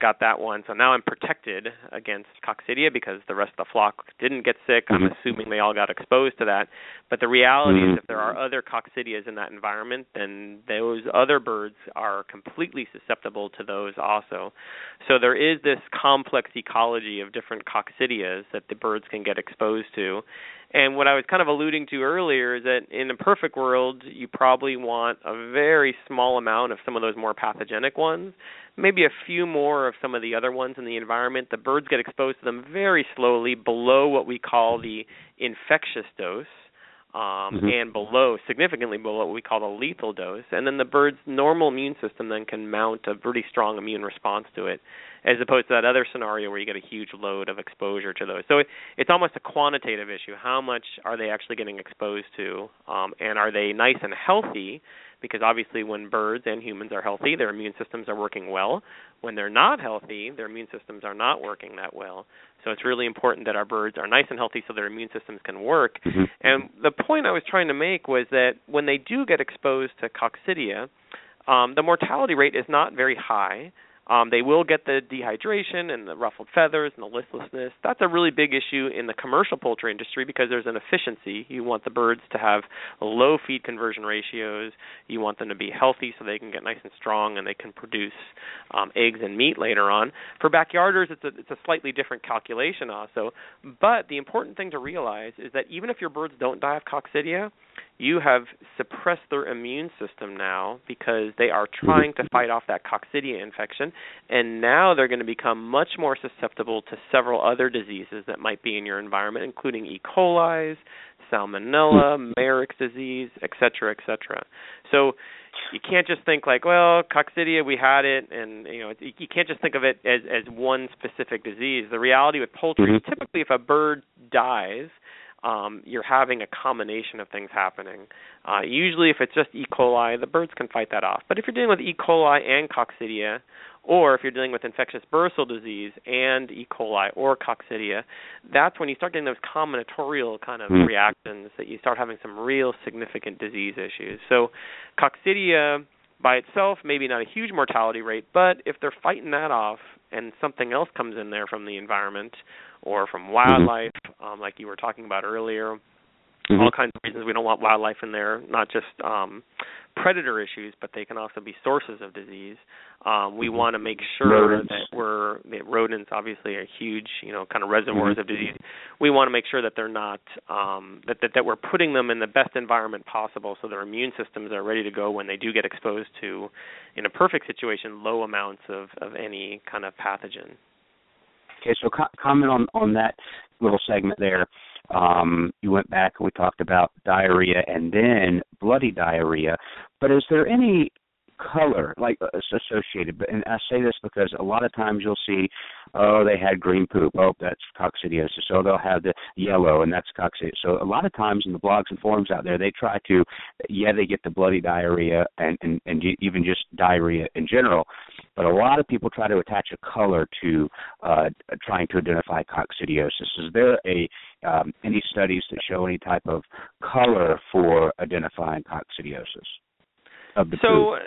got that one. So now I'm protected against coccidia because the rest of the flock didn't get sick. I'm mm-hmm. assuming they all got exposed to that. But the reality mm-hmm. is if there are other coccidias in that environment, then those other birds are completely susceptible to those also. So there is this complex ecology of different coccidias that the birds can get exposed to. And what I was kind of alluding to earlier is that in a perfect world, you probably want a very small amount of some of those more pathogenic ones maybe a few more of some of the other ones in the environment. The birds get exposed to them very slowly below what we call the infectious dose. Um, mm-hmm. and below, significantly below what we call the lethal dose, and then the bird's normal immune system then can mount a pretty strong immune response to it, as opposed to that other scenario where you get a huge load of exposure to those. So it, it's almost a quantitative issue. How much are they actually getting exposed to, um, and are they nice and healthy? because obviously when birds and humans are healthy, their immune systems are working well. When they're not healthy, their immune systems are not working that well. So it's really important that our birds are nice and healthy so their immune systems can work. Mm-hmm. And the point I was trying to make was that when they do get exposed to coccidia, um, the mortality rate is not very high. Um, they will get the dehydration and the ruffled feathers and the listlessness. That's a really big issue in the commercial poultry industry because there's an efficiency. You want the birds to have low feed conversion ratios. You want them to be healthy so they can get nice and strong and they can produce um, eggs and meat later on. For backyarders, it's a it's a slightly different calculation also. But the important thing to realize is that even if your birds don't die of coccidia, you have suppressed their immune system now because they are trying to fight off that coccidia infection and now they're going to become much more susceptible to several other diseases that might be in your environment including E. coli, salmonella, Marek's disease, etc., etc. So you can't just think like, well, coccidia, we had it, and you know, you can't just think of it as as one specific disease. The reality with poultry, mm-hmm. typically, if a bird dies, um, you're having a combination of things happening. Uh, usually, if it's just E. coli, the birds can fight that off. But if you're dealing with E. coli and coccidia, or if you're dealing with infectious bursal disease and E. coli or coccidia, that's when you start getting those combinatorial kind of mm. reactions that you start having some real significant disease issues. So, coccidia by itself, maybe not a huge mortality rate, but if they're fighting that off and something else comes in there from the environment or from wildlife, mm-hmm. um, like you were talking about earlier, mm-hmm. all kinds of reasons we don't want wildlife in there, not just um, predator issues, but they can also be sources of disease. Um, we mm-hmm. want to make sure rodents. that we're that rodents obviously are huge, you know, kind of reservoirs mm-hmm. of disease. We want to make sure that they're not um, that, that that we're putting them in the best environment possible, so their immune systems are ready to go when they do get exposed to, in a perfect situation, low amounts of of any kind of pathogen. Okay, so co- comment on on that little segment there. Um, you went back and we talked about diarrhea and then bloody diarrhea. But is there any color like uh, associated but and i say this because a lot of times you'll see oh they had green poop. Oh that's coccidiosis. So they'll have the yellow and that's coccidiosis so a lot of times in the blogs and forums out there they try to yeah they get the bloody diarrhea and and, and even just diarrhea in general but a lot of people try to attach a color to uh, trying to identify coccidiosis. Is there a um, any studies that show any type of color for identifying coccidiosis of the so uh,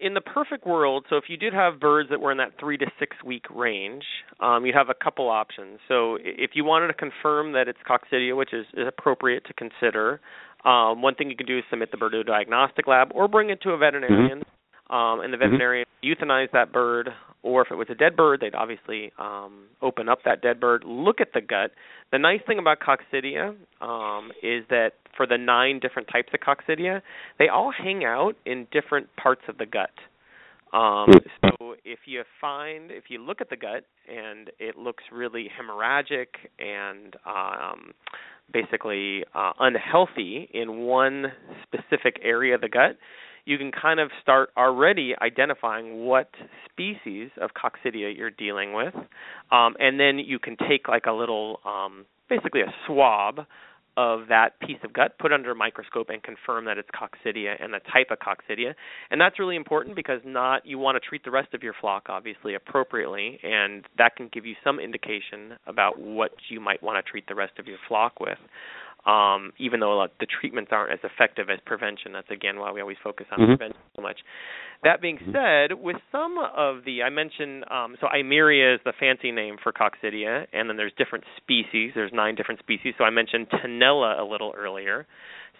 in the perfect world so if you did have birds that were in that three to six week range um, you'd have a couple options so if you wanted to confirm that it's coccidia which is, is appropriate to consider um, one thing you can do is submit the bird to a diagnostic lab or bring it to a veterinarian mm-hmm um, and the mm-hmm. veterinarian mm-hmm. euthanize that bird, or if it was a dead bird, they'd obviously um, open up that dead bird, look at the gut. The nice thing about coccidia um, is that for the nine different types of coccidia, they all hang out in different parts of the gut. Um, so if you find, if you look at the gut and it looks really hemorrhagic and um, basically uh, unhealthy in one specific area of the gut, you can kind of start already identifying what species of coccidia you're dealing with, um, and then you can take like a little, um, basically a swab of that piece of gut, put under a microscope, and confirm that it's coccidia and the type of coccidia. And that's really important because not you want to treat the rest of your flock obviously appropriately, and that can give you some indication about what you might want to treat the rest of your flock with um, even though the treatments aren't as effective as prevention. That's again why we always focus on mm-hmm. prevention so much. That being mm-hmm. said, with some of the I mentioned, um, so Eimeria is the fancy name for coccidia, and then there's different species. There's nine different species. So I mentioned Tenella a little earlier.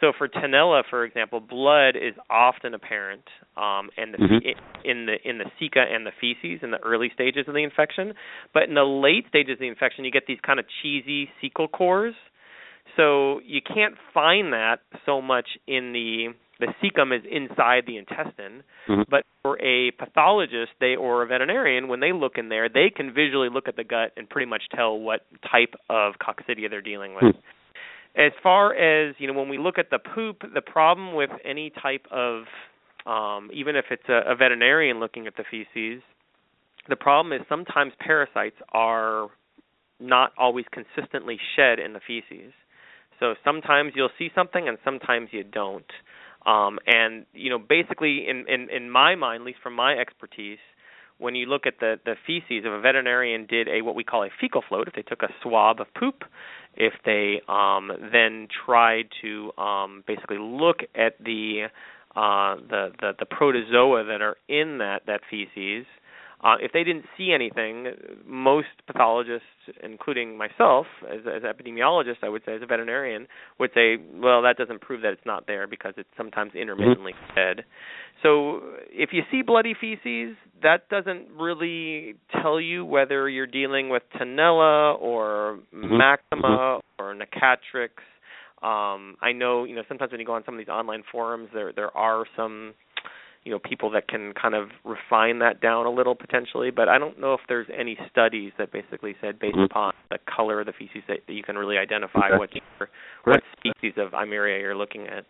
So for Tenella, for example, blood is often apparent um, and the, mm-hmm. in the in the and the feces in the early stages of the infection, but in the late stages of the infection, you get these kind of cheesy cecal cores so you can't find that so much in the the cecum is inside the intestine, mm-hmm. but for a pathologist, they or a veterinarian, when they look in there, they can visually look at the gut and pretty much tell what type of coccidia they're dealing with. Mm-hmm. As far as you know, when we look at the poop, the problem with any type of um, even if it's a, a veterinarian looking at the feces, the problem is sometimes parasites are not always consistently shed in the feces. So sometimes you'll see something and sometimes you don't. Um, and you know, basically, in, in in my mind, at least from my expertise, when you look at the the feces, if a veterinarian did a what we call a fecal float, if they took a swab of poop, if they um, then tried to um, basically look at the uh, the, the the protozoa that are in that that feces, uh, if they didn't see anything, most pathologists, including myself as, as epidemiologist, I would say as a veterinarian, would say, well, that doesn't prove that it's not there because it's sometimes intermittently mm-hmm. fed. So if you see bloody feces, that doesn't really tell you whether you're dealing with Tenella or mm-hmm. Maxima mm-hmm. or Necatrix. Um, I know, you know, sometimes when you go on some of these online forums, there there are some you know people that can kind of refine that down a little potentially but i don't know if there's any studies that basically said based mm-hmm. upon the color of the feces that, that you can really identify okay. what what species of Eimeria you're looking at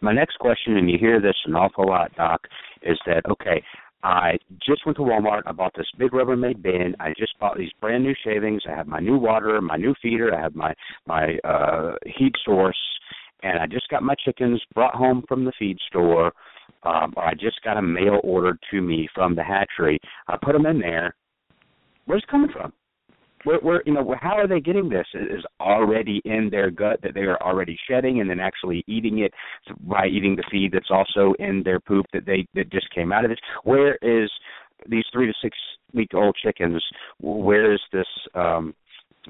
my next question and you hear this an awful lot doc is that okay I just went to Walmart. I bought this big Rubbermaid bin. I just bought these brand new shavings. I have my new water, my new feeder. I have my my uh heat source, and I just got my chickens brought home from the feed store um, or I just got a mail order to me from the hatchery. I put them in there. Where's it coming from? Where, where you know, how are they getting this? It is already in their gut that they are already shedding, and then actually eating it by eating the feed that's also in their poop that they that just came out of this. Where is these three to six week old chickens? Where is this? um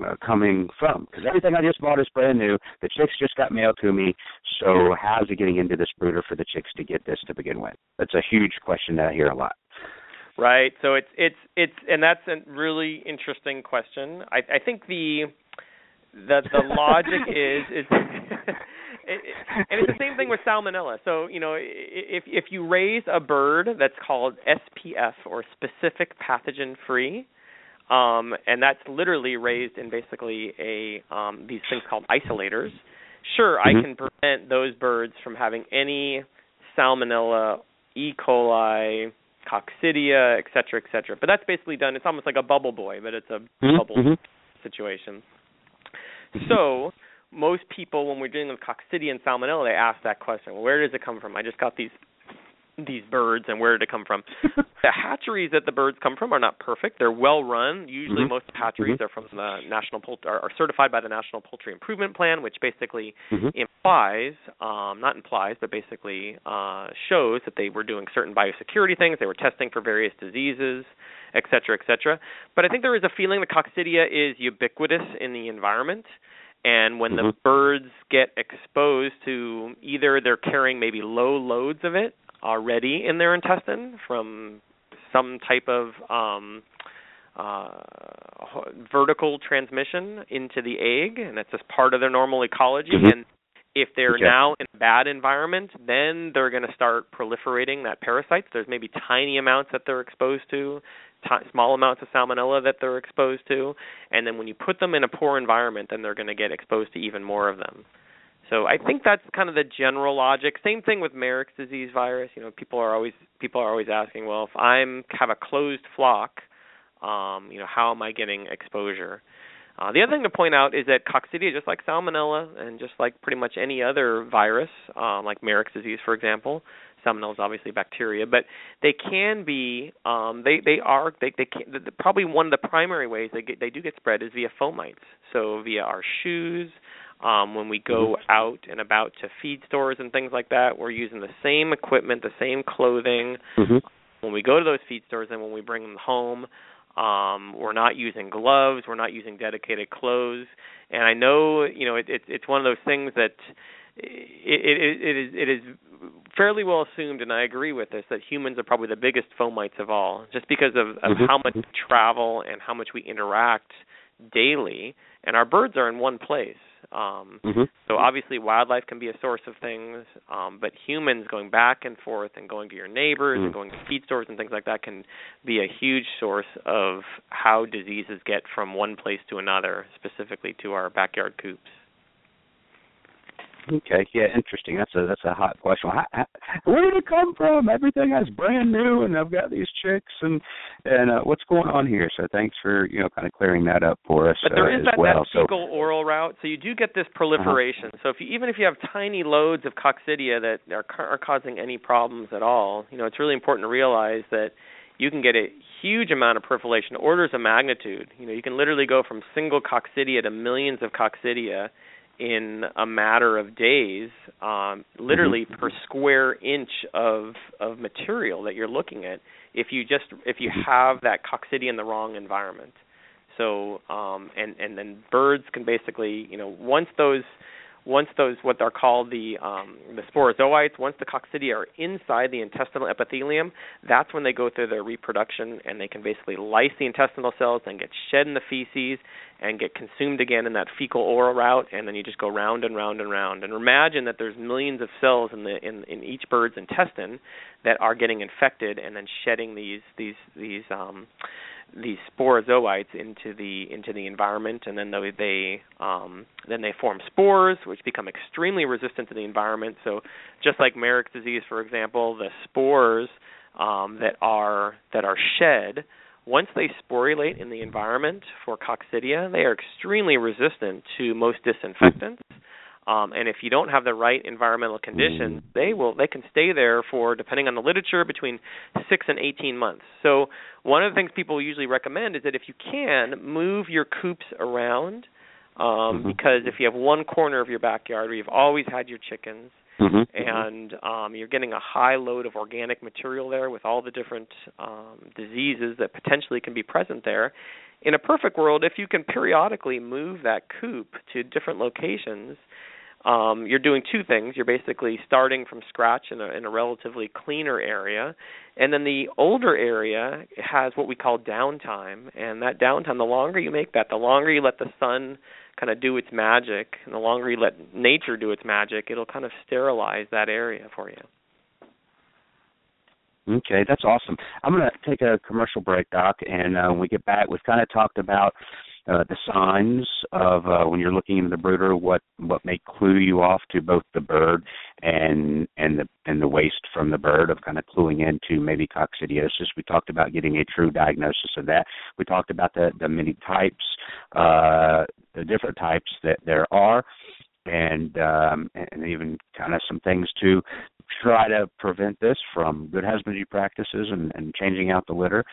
uh, coming from? Because everything I just bought is brand new. The chicks just got mailed to me. So how's it getting into this brooder for the chicks to get this to begin with? That's a huge question that I hear a lot. Right. So it's it's it's and that's a really interesting question. I I think the the the logic is is it, and it's the same thing with salmonella. So you know, if if you raise a bird that's called SPF or specific pathogen free, um, and that's literally raised in basically a um, these things called isolators. Sure, mm-hmm. I can prevent those birds from having any salmonella, E. coli, coccidia, et cetera, et cetera. But that's basically done. It's almost like a bubble boy, but it's a mm-hmm. bubble mm-hmm. situation. So most people, when we're dealing with coccidia and salmonella, they ask that question: well, Where does it come from? I just got these these birds, and where did it come from? the hatcheries that the birds come from are not perfect. They're well run. Usually, mm-hmm. most hatcheries mm-hmm. are from the national Poult- are, are certified by the National Poultry Improvement Plan, which basically mm-hmm. implies, um, not implies, but basically uh, shows that they were doing certain biosecurity things. They were testing for various diseases et cetera, et cetera. But I think there is a feeling that coccidia is ubiquitous in the environment. And when mm-hmm. the birds get exposed to either they're carrying maybe low loads of it already in their intestine from some type of um, uh, vertical transmission into the egg, and it's just part of their normal ecology. Mm-hmm. And if they're okay. now in a bad environment, then they're going to start proliferating that parasites. There's maybe tiny amounts that they're exposed to, t- small amounts of salmonella that they're exposed to, and then when you put them in a poor environment, then they're going to get exposed to even more of them. So I think that's kind of the general logic. Same thing with Marek's disease virus. You know, people are always people are always asking, well, if I'm have a closed flock, um, you know, how am I getting exposure? Uh, the other thing to point out is that coccidia, just like salmonella and just like pretty much any other virus, uh, like Marek's disease, for example, salmonella is obviously bacteria, but they can be um, they they are they they can, the, probably one of the primary ways they get they do get spread is via fomites. So via our shoes, um, when we go mm-hmm. out and about to feed stores and things like that, we're using the same equipment, the same clothing. Mm-hmm. When we go to those feed stores and when we bring them home, um, we're not using gloves. We're not using dedicated clothes. And I know, you know, it, it, it's one of those things that it, it, it is it is fairly well assumed, and I agree with this, that humans are probably the biggest fomites of all, just because of, of mm-hmm. how much we travel and how much we interact daily. And our birds are in one place. Um, mm-hmm. So obviously, wildlife can be a source of things, um, but humans going back and forth and going to your neighbors mm-hmm. and going to feed stores and things like that can be a huge source of how diseases get from one place to another, specifically to our backyard coops. Okay, yeah, interesting. That's a that's a hot question. How, how, where did it come from? Everything is brand new, and I've got these chicks, and and uh, what's going on here? So thanks for you know kind of clearing that up for us. But there uh, is as that, well. that fecal oral route, so you do get this proliferation. Uh-huh. So if you, even if you have tiny loads of coccidia that are, are causing any problems at all, you know it's really important to realize that you can get a huge amount of proliferation, orders of magnitude. You know, you can literally go from single coccidia to millions of coccidia in a matter of days, um, literally mm-hmm. per square inch of of material that you're looking at. If you just if you have that coccidia in the wrong environment, so um, and and then birds can basically you know once those once those what are called the um, the sporozoites, once the coccidia are inside the intestinal epithelium, that's when they go through their reproduction and they can basically lyse the intestinal cells and get shed in the feces and get consumed again in that fecal oral route, and then you just go round and round and round. And imagine that there's millions of cells in the in, in each bird's intestine that are getting infected and then shedding these these these um, these sporozoites into the into the environment, and then they, they um, then they form spores, which become extremely resistant to the environment. So, just like Marek's disease, for example, the spores um, that are that are shed once they sporulate in the environment for coccidia, they are extremely resistant to most disinfectants. Um, and if you don't have the right environmental conditions, they will they can stay there for depending on the literature between six and eighteen months. So one of the things people usually recommend is that if you can move your coops around, um, mm-hmm. because if you have one corner of your backyard where you've always had your chickens, Mm-hmm. and um, you're getting a high load of organic material there with all the different um, diseases that potentially can be present there. In a perfect world, if you can periodically move that coop to different locations, um, you're doing two things. You're basically starting from scratch in a, in a relatively cleaner area, and then the older area has what we call downtime. And that downtime, the longer you make that, the longer you let the sun kind of do its magic, and the longer you let nature do its magic, it'll kind of sterilize that area for you. Okay, that's awesome. I'm going to take a commercial break, Doc, and uh, when we get back, we've kind of talked about uh, the signs of uh, when you're looking into the brooder, what what may clue you off to both the bird and and the and the waste from the bird of kind of cluing into maybe coccidiosis. We talked about getting a true diagnosis of that. We talked about the the many types, uh, the different types that there are and um, and even kind of some things to try to prevent this from good husbandry practices and, and changing out the litter.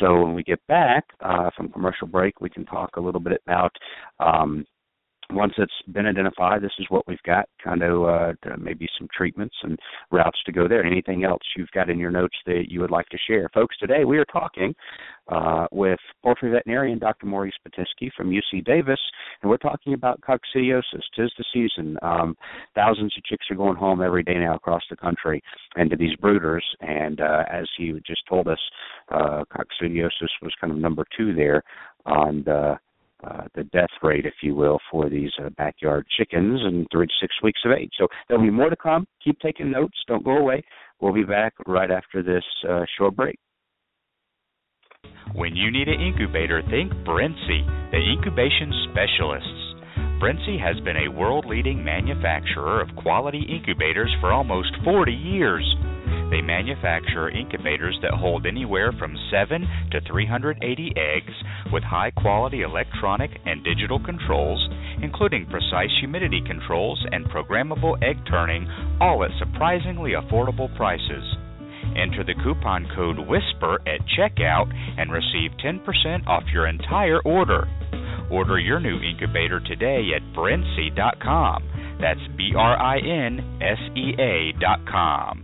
So when we get back uh, from commercial break, we can talk a little bit about um, once it's been identified, this is what we've got, kind of uh, maybe some treatments and routes to go there. Anything else you've got in your notes that you would like to share? Folks, today we are talking uh, with poultry veterinarian Dr. Maurice Pitesky from UC Davis, and we're talking about coccidiosis. Tis the season. Um, thousands of chicks are going home every day now across the country and to these brooders, and uh, as he just told us, uh, coccidiosis was kind of number two there on the uh, the death rate, if you will, for these uh, backyard chickens in three to six weeks of age. So there'll be more to come. Keep taking notes. Don't go away. We'll be back right after this uh, short break. When you need an incubator, think Brinsea, the incubation specialists. Brinsea has been a world leading manufacturer of quality incubators for almost 40 years. They manufacture incubators that hold anywhere from 7 to 380 eggs with high quality electronic and digital controls, including precise humidity controls and programmable egg turning, all at surprisingly affordable prices. Enter the coupon code WHISPER at checkout and receive 10% off your entire order. Order your new incubator today at brinsea.com. That's B R I N S E A.com.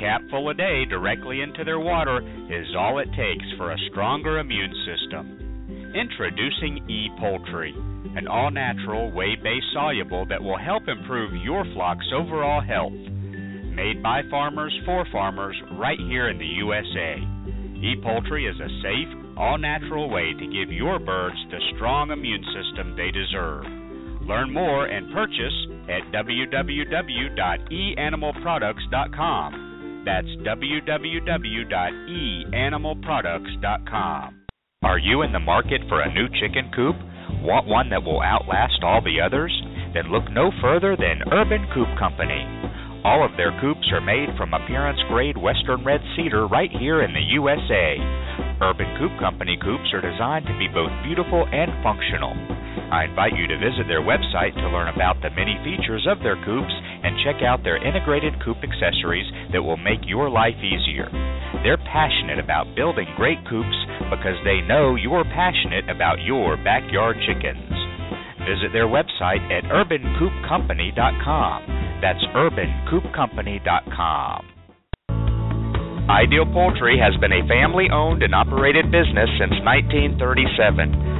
capful a day directly into their water is all it takes for a stronger immune system. Introducing E Poultry, an all natural, whey based soluble that will help improve your flock's overall health. Made by farmers for farmers right here in the USA. E Poultry is a safe, all natural way to give your birds the strong immune system they deserve. Learn more and purchase at www.eanimalproducts.com. That's www.eanimalproducts.com. Are you in the market for a new chicken coop? Want one that will outlast all the others? Then look no further than Urban Coop Company. All of their coops are made from appearance grade western red cedar right here in the USA. Urban Coop Company coops are designed to be both beautiful and functional. I invite you to visit their website to learn about the many features of their coops and check out their integrated coop accessories that will make your life easier. They're passionate about building great coops because they know you're passionate about your backyard chickens. Visit their website at urbancoopcompany.com. That's urbancoopcompany.com. Ideal Poultry has been a family owned and operated business since 1937.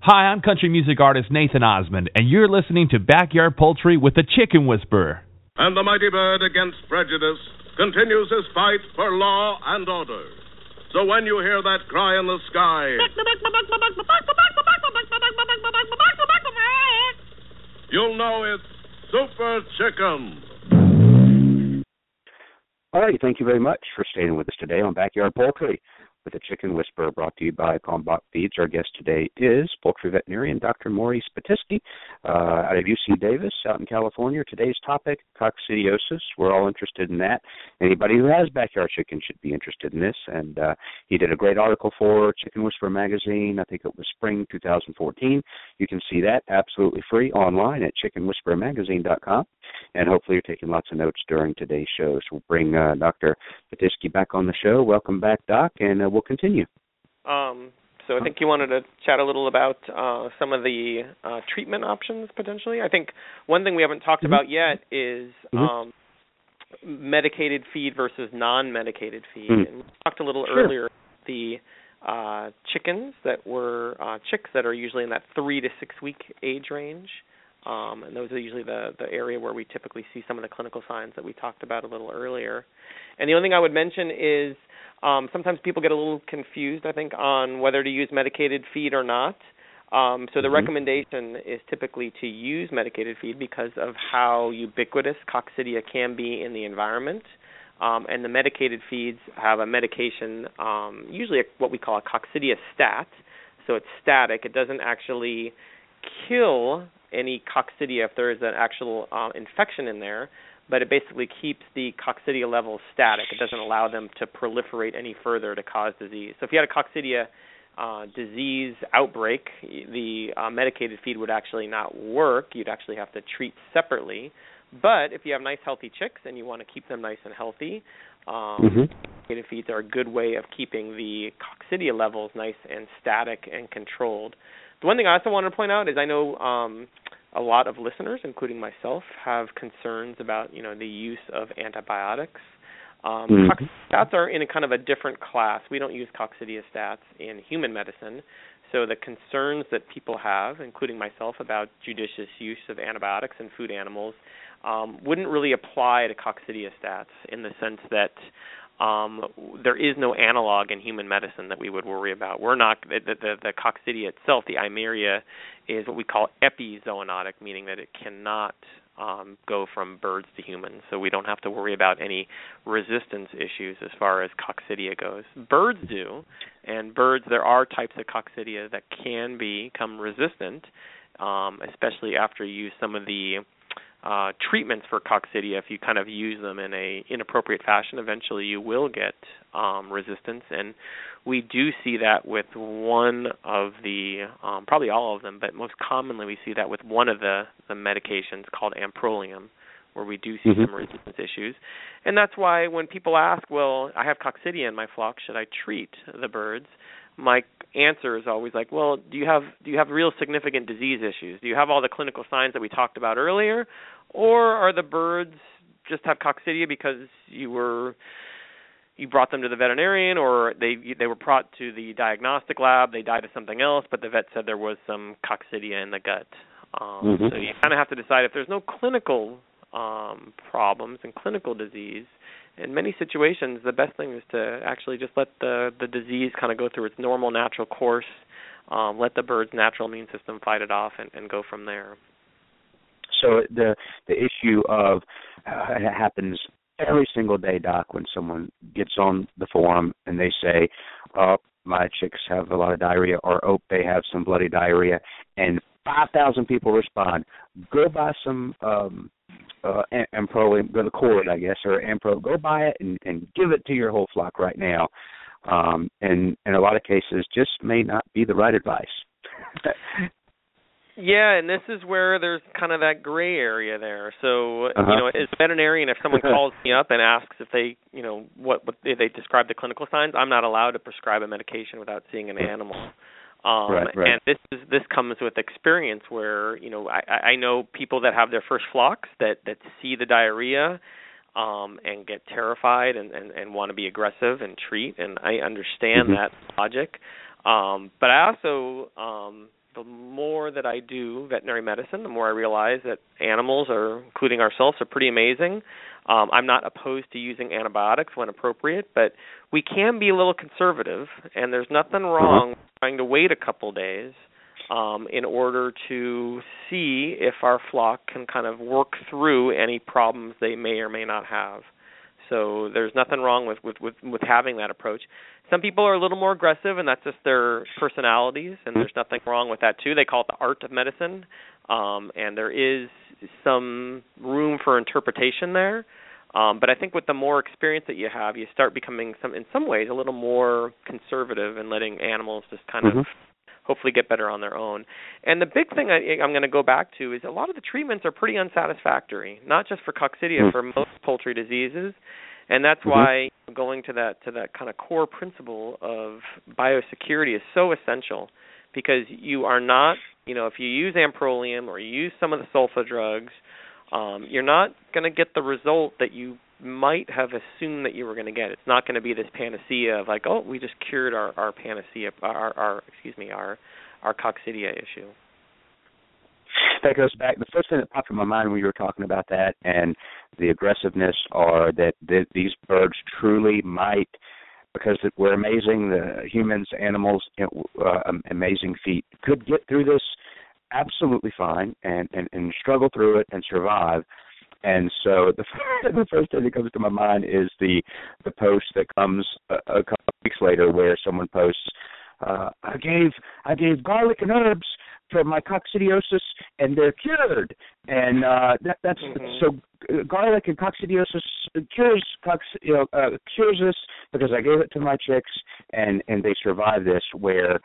Hi, I'm country music artist Nathan Osmond, and you're listening to Backyard Poultry with the Chicken Whisperer. And the mighty bird against prejudice continues his fight for law and order. So when you hear that cry in the sky, you'll know it's Super Chicken. All right, thank you very much for staying with us today on Backyard Poultry with the Chicken Whisperer brought to you by Kalmbach Feeds. Our guest today is poultry veterinarian Dr. Maurice Pitesky uh, out of UC Davis out in California. Today's topic, coccidiosis. We're all interested in that. Anybody who has backyard chickens should be interested in this. And uh, he did a great article for Chicken Whisperer magazine. I think it was spring 2014. You can see that absolutely free online at chickenwhisperermagazine.com. And hopefully you're taking lots of notes during today's show. So we'll bring uh, Dr. Pitesky back on the show. Welcome back, Doc, and uh, we'll continue. Um, so I think you wanted to chat a little about uh, some of the uh, treatment options potentially. I think one thing we haven't talked Mhm. about yet is Mhm. um, medicated feed versus non-medicated feed. Mm. And we talked a little Sure. earlier the uh, chickens that were uh, chicks that are usually in that three to six week age range. Um, and those are usually the, the area where we typically see some of the clinical signs that we talked about a little earlier. And the only thing I would mention is um, sometimes people get a little confused, I think, on whether to use medicated feed or not. Um, so the Mhm. recommendation is typically to use medicated feed because of how ubiquitous coccidia can be in the environment. Um, and the medicated feeds have a medication, um, usually a, what we call a coccidia stat. So it's static. It doesn't actually kill any coccidia if there is an actual uh, infection in there, but it basically keeps the coccidia levels static. It doesn't allow them to proliferate any further to cause disease. So if you had a coccidia uh, disease outbreak, the uh, medicated feed would actually not work. You'd actually have to treat separately. But if you have nice, healthy chicks and you want to keep them nice and healthy, um, Mhm. medicated feeds are a good way of keeping the coccidia levels nice and static and controlled. The one thing I also wanted to point out is I know um, a lot of listeners, including myself, have concerns about you know the use of antibiotics. Um, Mhm. Stats are in a kind of a different class. We don't use coccidia stats in human medicine. So the concerns that people have, including myself, about judicious use of antibiotics in food animals, um, wouldn't really apply to coccidia stats in the sense that um, there is no analog in human medicine that we would worry about. We're not the, the, the coccidia itself, the Eimeria, is what we call epizoonotic, meaning that it cannot um, go from birds to humans. So we don't have to worry about any resistance issues as far as coccidia goes. Birds do, and birds there are types of coccidia that can become resistant, um, especially after you use some of the uh, treatments for coccidia, if you kind of use them in a inappropriate fashion, eventually you will get um, resistance, and we do see that with one of the, um, probably all of them, but most commonly we see that with one of the the medications called amprolium, where we do see Mhm. some resistance issues, and that's why when people ask, well, I have coccidia in my flock, should I treat the birds? My answer is always like, well, do you have do you have real significant disease issues? Do you have all the clinical signs that we talked about earlier, or are the birds just have coccidia because you were you brought them to the veterinarian, or they they were brought to the diagnostic lab, they died of something else, but the vet said there was some coccidia in the gut. Um, Mhm. So you kind of have to decide if there's no clinical um, problems and clinical disease in many situations, the best thing is to actually just let the the disease kind of go through its normal natural course. Um, let the bird's natural immune system fight it off and, and go from there. So the the issue of uh, it happens every single day, Doc, when someone gets on the forum and they say, "Oh, my chicks have a lot of diarrhea," or "Oh, they have some bloody diarrhea," and five thousand people respond, "Go buy some um, uh, Ampro, the Corid, I guess, or Ampro, go buy it and, and give it to your whole flock right now. Um, and in a lot of cases, just may not be the right advice. Yeah, and this is where there's kind of that gray area there. So, uh-huh. you know, as a veterinarian, if someone calls me up and asks if they, you know, what, what they describe the clinical signs, I'm not allowed to prescribe a medication without seeing an animal. Um, right, right. And this is this comes with experience, where you know I, I know people that have their first flocks that that see the diarrhea um, and get terrified and, and, and want to be aggressive and treat, and I understand mm-hmm. that logic. Um, but I also um, the more that I do veterinary medicine, the more I realize that animals are, including ourselves, are pretty amazing. Um, I'm not opposed to using antibiotics when appropriate, but we can be a little conservative, and there's nothing wrong uh-huh. trying to wait a couple days um, in order to see if our flock can kind of work through any problems they may or may not have. So there's nothing wrong with, with, with, with having that approach. Some people are a little more aggressive, and that's just their personalities, and there's nothing wrong with that too. They call it the art of medicine, um, and there is some room for interpretation there. Um, but I think with the more experience that you have, you start becoming some, in some ways, a little more conservative and letting animals just kind mm-hmm. of hopefully get better on their own. And the big thing I, I'm going to go back to is a lot of the treatments are pretty unsatisfactory, not just for coccidia, mm-hmm. for most poultry diseases and that's mm-hmm. why going to that to that kind of core principle of biosecurity is so essential because you are not you know if you use amprolium or you use some of the sulfa drugs um, you're not going to get the result that you might have assumed that you were going to get it's not going to be this panacea of like oh we just cured our our panacea our our excuse me our our coccidia issue that goes back. The first thing that popped in my mind when you were talking about that and the aggressiveness, are that, these birds truly might, because we're amazing. The humans, animals, uh, amazing feet could get through this absolutely fine and, and and struggle through it and survive. And so the the first thing that comes to my mind is the the post that comes a, a couple of weeks later where someone posts, uh, "I gave I gave garlic and herbs for my coccidiosis and they're cured. And uh, that, that's mm-hmm. so garlic and coccidiosis cures cox, you know, uh, cures this because I gave it to my chicks and and they survive this. Whereas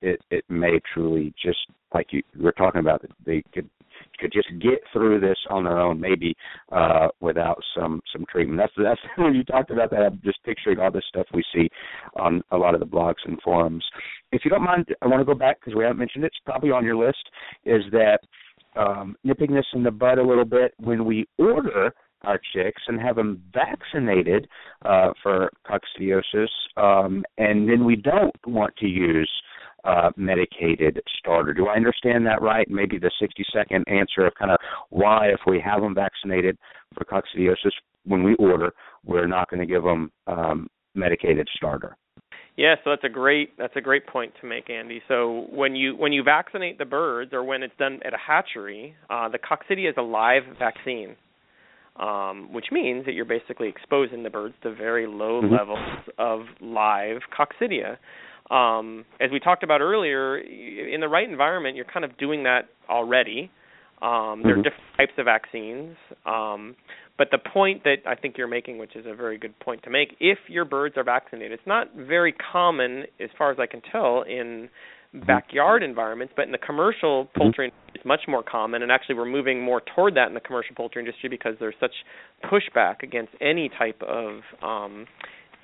it it may truly just like you were talking about, they could could just get through this on their own, maybe uh, without some some treatment. That's that's when you talked about that. I'm just picturing all this stuff we see on a lot of the blogs and forums. If you don't mind, I want to go back because we haven't mentioned it. It's probably on your list. Is that um, nipping this in the bud a little bit when we order our chicks and have them vaccinated uh, for coccidiosis, um, and then we don't want to use uh, medicated starter. Do I understand that right? Maybe the 60 second answer of kind of why, if we have them vaccinated for coccidiosis when we order, we're not going to give them um, medicated starter. Yeah, so that's a great that's a great point to make, Andy. So when you when you vaccinate the birds, or when it's done at a hatchery, uh, the coccidia is a live vaccine, um, which means that you're basically exposing the birds to very low mm-hmm. levels of live coccidia um, as we talked about earlier, in the right environment, you're kind of doing that already. Um, there mm-hmm. are different types of vaccines, um, but the point that I think you're making, which is a very good point to make, if your birds are vaccinated, it's not very common, as far as I can tell, in mm-hmm. backyard environments, but in the commercial mm-hmm. poultry mm-hmm. it's much more common, and actually we're moving more toward that in the commercial poultry industry because there's such pushback against any type of um,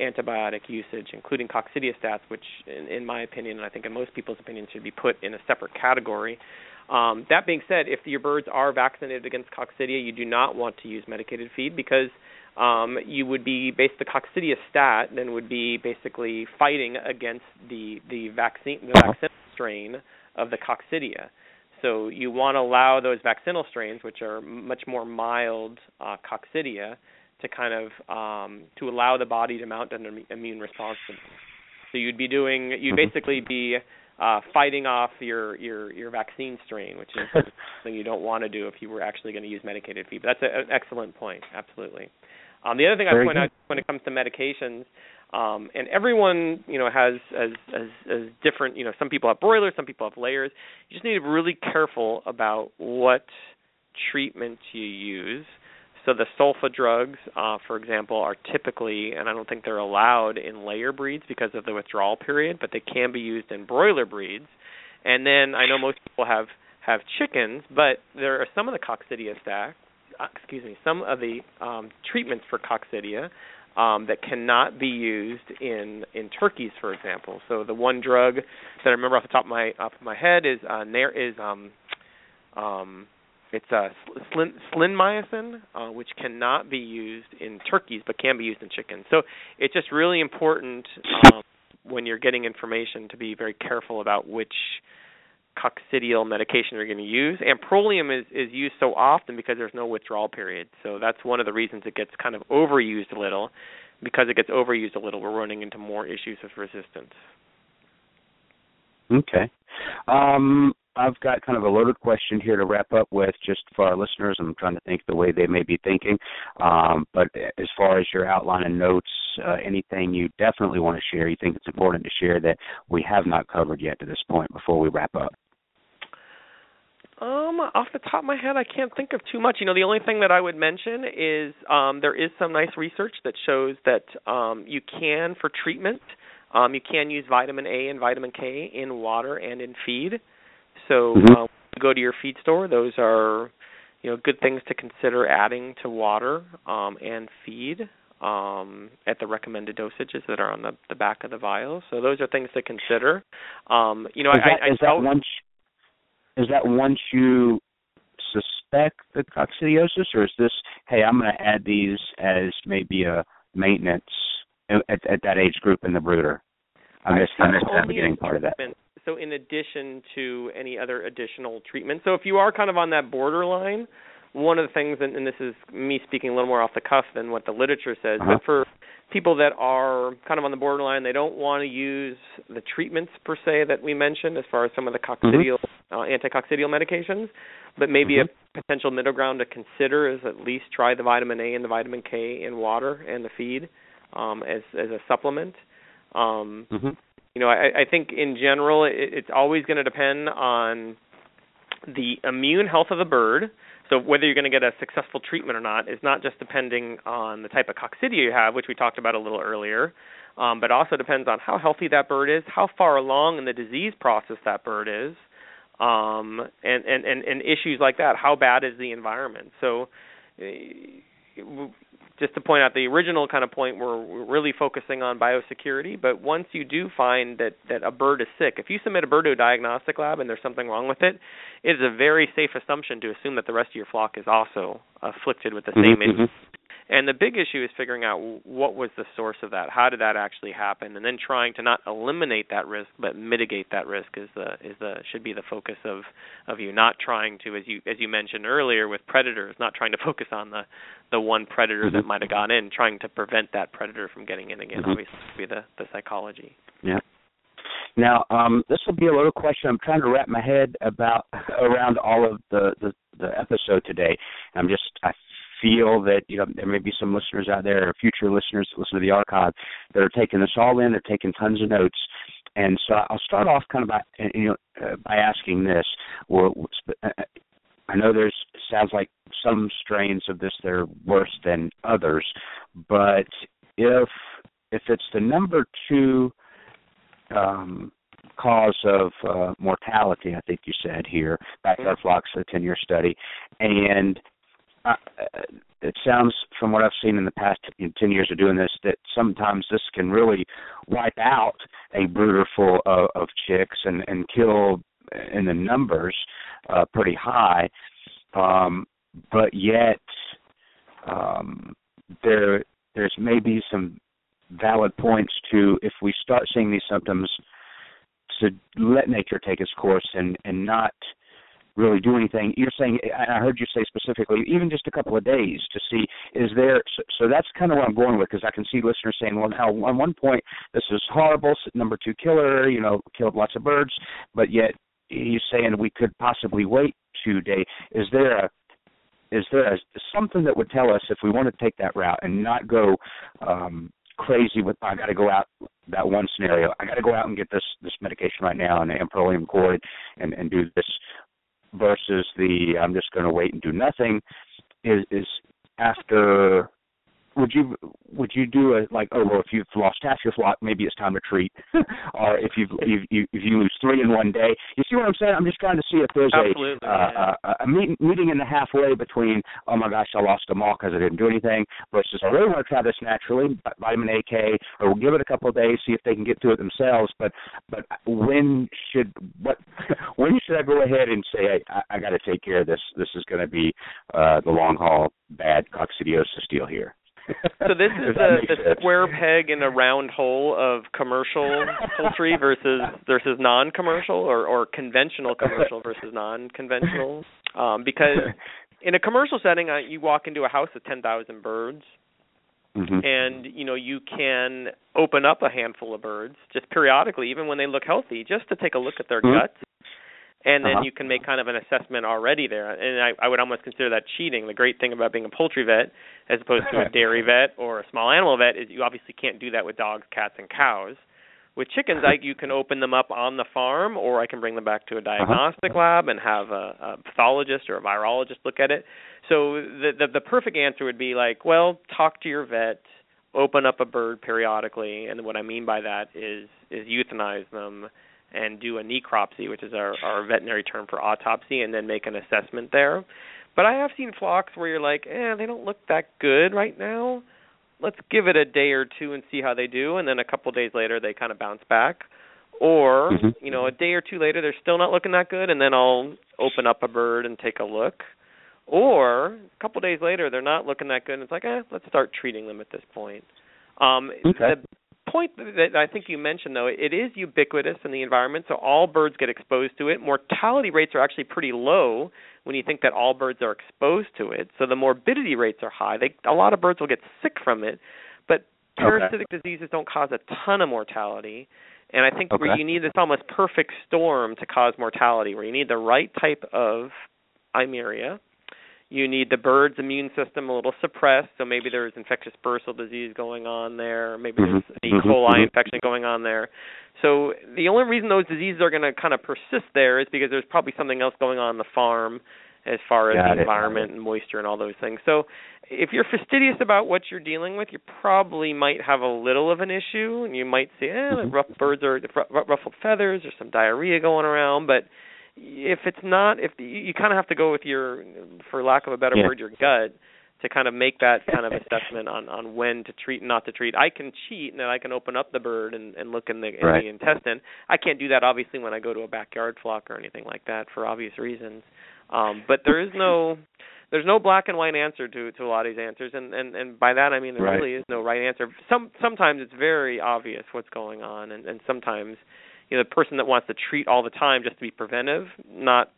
antibiotic usage, including coccidiostats, which, in, in my opinion, and I think in most people's opinion, should be put in a separate category. Um, that being said, if your birds are vaccinated against coccidia, you do not want to use medicated feed because um, you would be based the coccidiostat then would be basically fighting against the the vaccine the strain of the coccidia. So you want to allow those vaccinal strains, which are much more mild uh, coccidia, to kind of um, to allow the body to mount an immune response. So you'd be doing you'd mm-hmm. basically be uh, fighting off your your your vaccine strain, which is something you don't want to do if you were actually going to use medicated feed. But that's a, an excellent point, absolutely. Um, the other thing Very I point good. out when it comes to medications, um, and everyone you know has as, as as different. You know, some people have broilers, some people have layers. You just need to be really careful about what treatment you use. So the sulfa drugs, uh, for example, are typically, and I don't think they're allowed in layer breeds because of the withdrawal period, but they can be used in broiler breeds. And then I know most people have have chickens, but there are some of the coccidiostat, uh, excuse me, some of the um, treatments for coccidia um, that cannot be used in in turkeys, for example. So the one drug that I remember off the top of my off of my head is uh, is um, um, it's uh, slin, salinomycin, uh, which cannot be used in turkeys but can be used in chickens. So it's just really important um, when you're getting information to be very careful about which coccidial medication you're going to use. Amprolium is, is used so often because there's no withdrawal period. So that's one of the reasons it gets kind of overused a little. Because it gets overused a little, we're running into more issues with resistance. Okay. Um, I've got kind of a loaded question here to wrap up with just for our listeners. I'm trying to think the way they may be thinking. Um, but as far as your outline and notes, uh, anything you definitely want to share, you think it's important to share that we have not covered yet to this point before we wrap up? Um, off the top of my head, I can't think of too much. You know, the only thing that I would mention is um, there is some nice research that shows that um, you can, for treatment, um, you can use vitamin A and vitamin K in water and in feed. So mm-hmm. um, go to your feed store. Those are you know good things to consider adding to water um, and feed um, at the recommended dosages that are on the, the back of the vial. So those are things to consider. Um, you know, is I, that, I, is that once is that once you suspect the coccidiosis, or is this hey, I'm going to add these as maybe a maintenance at, at that age group in the brooder? I missed, I missed that beginning part of that so in addition to any other additional treatment. So if you are kind of on that borderline, one of the things, and, and this is me speaking a little more off the cuff than what the literature says, uh-huh. but for people that are kind of on the borderline, they don't want to use the treatments per se that we mentioned as far as some of the coccidial, mm-hmm. uh, anticoccidial medications, but maybe mm-hmm. a potential middle ground to consider is at least try the vitamin A and the vitamin K in water and the feed um, as as a supplement. Um, mm-hmm you know, I, I think in general it, it's always going to depend on the immune health of the bird. So whether you're going to get a successful treatment or not is not just depending on the type of coccidia you have, which we talked about a little earlier, um, but also depends on how healthy that bird is, how far along in the disease process that bird is, um, and, and, and, and issues like that. How bad is the environment? So uh, just to point out the original kind of point we're really focusing on biosecurity but once you do find that that a bird is sick if you submit a bird to a diagnostic lab and there's something wrong with it it is a very safe assumption to assume that the rest of your flock is also afflicted with the same mm-hmm. And the big issue is figuring out what was the source of that. How did that actually happen? And then trying to not eliminate that risk, but mitigate that risk is the is the should be the focus of of you. Not trying to, as you as you mentioned earlier, with predators, not trying to focus on the the one predator mm-hmm. that might have gone in, trying to prevent that predator from getting in again. Mm-hmm. Obviously, be the the psychology. Yeah. Now, um, this will be a little question. I'm trying to wrap my head about around all of the, the the episode today. I'm just I feel that you know there may be some listeners out there or future listeners that listen to the archive that are taking this all in. They're taking tons of notes. And so I'll start off kind of by you know uh, by asking this. Well, uh, I know there's sounds like some strains of this that are worse than others, but if if it's the number two um, cause of uh, mortality, I think you said here, backyard flocks, a 10 year study, and uh, it sounds from what I've seen in the past 10 years of doing this that sometimes this can really wipe out a brooder full of, of chicks and, and kill in the numbers uh, pretty high. Um, but yet, um, there there's maybe some valid points to if we start seeing these symptoms to let nature take its course and and not really do anything. You're saying, I heard you say specifically, even just a couple of days to see is there. So, so that's kind of what I'm going with because I can see listeners saying, well, now on one point this is horrible, number two killer, you know, killed lots of birds, but yet he's saying we could possibly wait two days. Is there a is there a, something that would tell us if we want to take that route and not go um, crazy with I got to go out that one scenario. I got to go out and get this this medication right now and amprolium Corid and and do this versus the I'm just going to wait and do nothing is is after would you would you do a like oh well if you've lost half your flock maybe it's time to treat. Or if you've you, you if you lose three in one day. You see what I'm saying? I'm just trying to see if there's Absolutely, a uh, yeah. a, a meeting meeting in the halfway between oh my gosh I lost them all because I didn't do anything versus I really want to try this naturally vitamin A K or we'll give it a couple of days see if they can get to it themselves. But but when should what when should I go ahead and say hey, I, I got to take care of this this is going to be uh the long haul bad coccidiosis deal here So this is that the, sense. square peg in a round hole of commercial poultry versus versus non-commercial or or conventional commercial versus non-conventional. Um, because in a commercial setting, uh, you walk into a house with 10,000 birds, Mhm. and you know you can open up a handful of birds just periodically, even when they look healthy, just to take a look at their Mhm. guts and then Uh-huh. you can make kind of an assessment already there. And I, I would almost consider that cheating. The great thing about being a poultry vet, as opposed to a dairy vet or a small animal vet, is you obviously can't do that with dogs, cats, and cows. With chickens, I, you can open them up on the farm, or I can bring them back to a diagnostic lab and have a, a pathologist or a virologist look at it. So the, the the perfect answer would be like, well, talk to your vet, open up a bird periodically, and what I mean by that is is euthanize them and do a necropsy, which is our, our veterinary term for autopsy, and then make an assessment there. But I have seen flocks where you're like, eh, they don't look that good right now. Let's give it a day or two and see how they do, and then a couple of days later they kind of bounce back. Or, Mhm. you know, a day or two later they're still not looking that good, and then I'll open up a bird and take a look. Or a couple of days later they're not looking that good, and it's like, eh, let's start treating them at this point. Um, Okay. The point that I think you mentioned, though, it is ubiquitous in the environment, so all birds get exposed to it. Mortality rates are actually pretty low when you think that all birds are exposed to it. So the morbidity rates are high. They, a lot of birds will get sick from it, but Okay. parasitic diseases don't cause a ton of mortality. And I think where you need this almost perfect storm to cause mortality, where you need the right type of Eimeria, you need the bird's immune system a little suppressed, so maybe there's infectious bursal disease going on there, maybe there's an E. Mhm. coli Mhm. infection going on there. So the only reason those diseases are going to kind of persist there is because there's probably something else going on in the farm as far as Got the it. environment and moisture and all those things. So if you're fastidious about what you're dealing with, you probably might have a little of an issue, and you might see, eh, Mhm. rough birds ru- ruffled feathers, or some diarrhea going around, but if it's not, if you, you kind of have to go with your, for lack of a better Yeah. word, your gut to kind of make that kind of assessment on on when to treat and not to treat. I can cheat and then I can open up the bird and, and look in the in Right. the intestine. I can't do that obviously when I go to a backyard flock or anything like that for obvious reasons. Um, but there is no there's no black and white answer to to a lot of these answers, and and and by that I mean there Right. really is no right answer. Some sometimes it's very obvious what's going on, and and sometimes you know the person that wants to treat all the time just to be preventive, not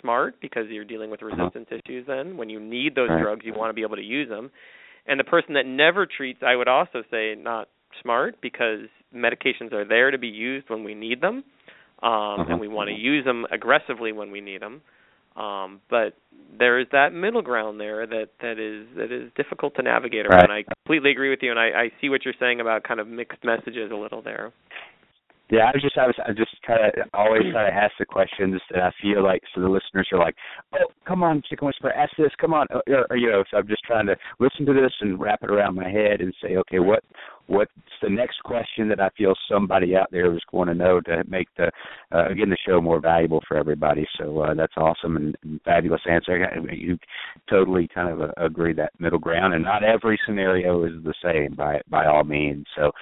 smart because you're dealing with Uh-huh. resistance issues. Then when you need those Right. drugs, you want to be able to use them. And the person that never treats, I would also say not smart because medications are there to be used when we need them, um, Uh-huh. and we want to use them aggressively when we need them. Um, but there is that middle ground there that that is that is difficult to navigate around. Right. I completely agree with you, and I, I see what you're saying about kind of mixed messages a little there. Yeah, I was just I I just kind of always try to ask the questions that I feel like so the listeners are like, oh, come on, chicken whisperer, ask this, come on, uh, or, you know. So I'm just trying to listen to this and wrap it around my head and say, okay, what what's the next question that I feel somebody out there is going to know to make the uh, again the show more valuable for everybody. So uh, that's awesome and, and fabulous answer. I- You totally kind of uh, agree that middle ground, and not every scenario is the same by by all means. So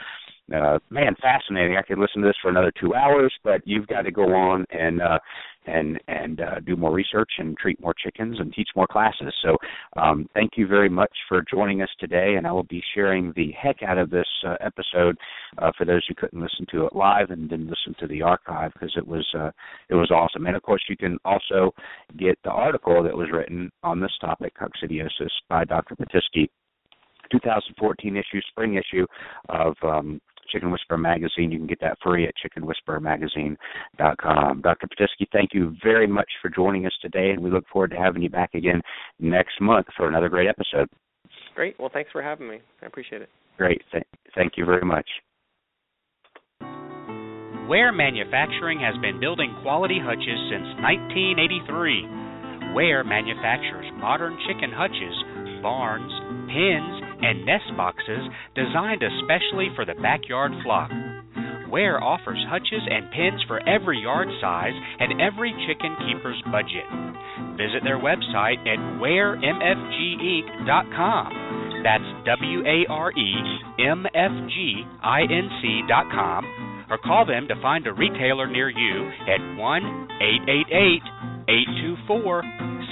uh man fascinating. I could listen to this for another two hours but you've got to go on and uh and and uh, do more research and treat more chickens and teach more classes. So um thank you very much for joining us today and i will be sharing the heck out of this uh, episode uh, for those who couldn't listen to it live and didn't listen to the archive because it was uh it was awesome. And of course you can also get the article that was written on this topic coccidiosis by dr Pitesky 2014 issue, spring issue of um, Chicken Whisperer magazine. You can get that free at chickenwhisperermagazine.com. Dr. Pitesky, thank you very much for joining us today, and we look forward to having you back again next month for another great episode. Great. Well, thanks for having me. I appreciate it. Great. Th- thank you very much. Ware Manufacturing has been building quality hutches since 1983. Ware manufactures modern chicken hutches, barns, pens, and nest boxes designed especially for the backyard flock. Ware offers hutches and pens for every yard size and every chicken keeper's budget. Visit their website at waremfginc.com. That's W A R E M F G I N C.com. Or call them to find a retailer near you at 1 888 824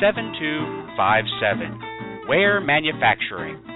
7257. Ware Manufacturing.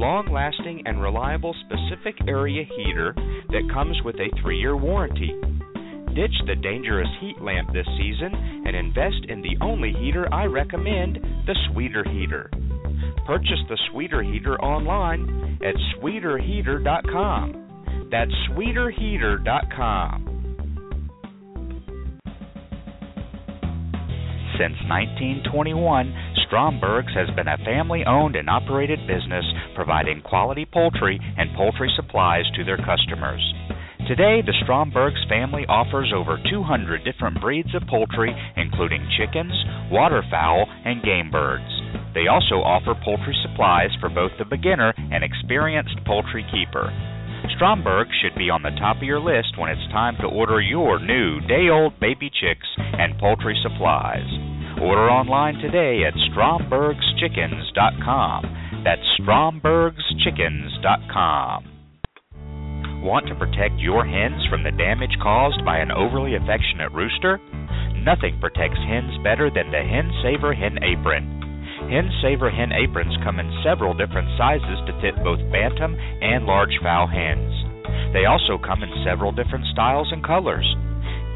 long lasting, and reliable specific area heater that comes with a three year warranty. Ditch the dangerous heat lamp this season and invest in the only heater I recommend the Sweeter Heater. Purchase the Sweeter Heater online at sweeterheater.com. That's sweeterheater.com. Since 1921, Stromberg's has been a family owned and operated business providing quality poultry and poultry supplies to their customers. Today, the Stromberg's family offers over 200 different breeds of poultry, including chickens, waterfowl, and game birds. They also offer poultry supplies for both the beginner and experienced poultry keeper. Stromberg should be on the top of your list when it's time to order your new day old baby chicks and poultry supplies. Order online today at strombergschickens.com. That's strombergschickens.com. Want to protect your hens from the damage caused by an overly affectionate rooster? Nothing protects hens better than the Hen Saver Hen Apron. Hen Saver hen aprons come in several different sizes to fit both bantam and large fowl hens. They also come in several different styles and colors.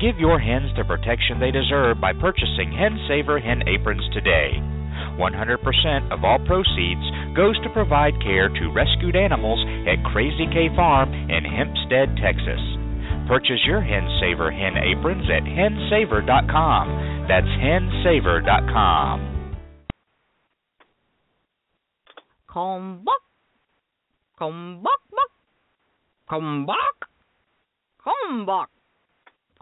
Give your hens the protection they deserve by purchasing Hen Saver hen aprons today. 100% of all proceeds goes to provide care to rescued animals at Crazy K Farm in Hempstead, Texas. Purchase your Hen Saver hen aprons at hensaver.com. That's hensaver.com. Come back. Come back, back. Come back. Come back.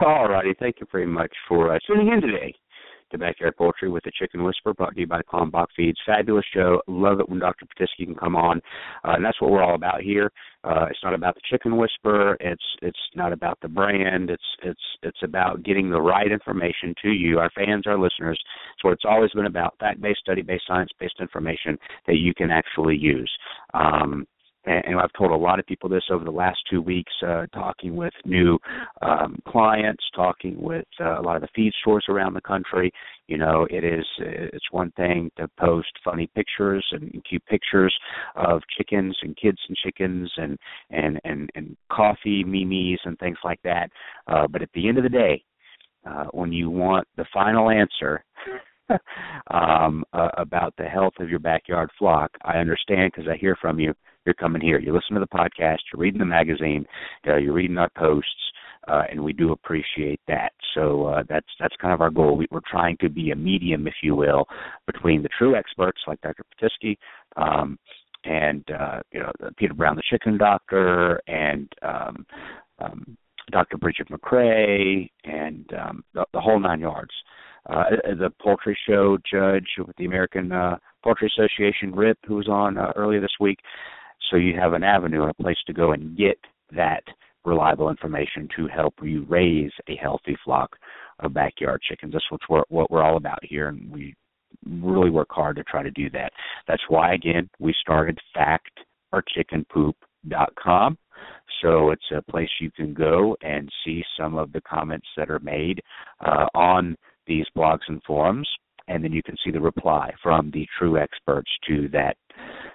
All righty. Thank you very much for uh, tuning in today to Backyard Poultry with the Chicken Whisperer, brought to you by Kalmbach Feeds. Fabulous show. Love it when Dr. Pitesky can come on. Uh, and that's what we're all about here. Uh, it's not about the Chicken Whisperer. It's it's not about the brand. It's it's it's about getting the right information to you, our fans, our listeners. It's what it's always been about: fact-based, study-based, science-based information that you can actually use. Um, and, I've told a lot of people this over the last two weeks, uh, talking with new um, clients, talking with uh, a lot of the feed stores around the country. You know, it is it's one thing to post funny pictures and cute pictures of chickens and kids and chickens and and and, and coffee memes and things like that. Uh, but at the end of the day, uh, when you want the final answer. um, uh, about the health of your backyard flock, I understand because I hear from you you're coming here. You listen to the podcast. You're reading the magazine. Uh, you're reading our posts, uh, and we do appreciate that. So uh, that's that's kind of our goal. We, we're trying to be a medium, if you will, between the true experts like Dr. Pitesky. Um, and uh, you know Peter Brown, the chicken doctor, and um, um, Dr. Brigid McCrea, and um, the, the whole nine yards. Uh, the poultry show judge with the American uh, Poultry Association, Rip, who was on uh, earlier this week. So you have an avenue and a place to go and get that reliable information to help you raise a healthy flock of backyard chickens. That's what we're, what we're all about here, and we really work hard to try to do that. That's why, again, we started factourchickenpoop.com. So it's a place you can go and see some of the comments that are made uh, on these blogs and forums, and then you can see the reply from the true experts to that,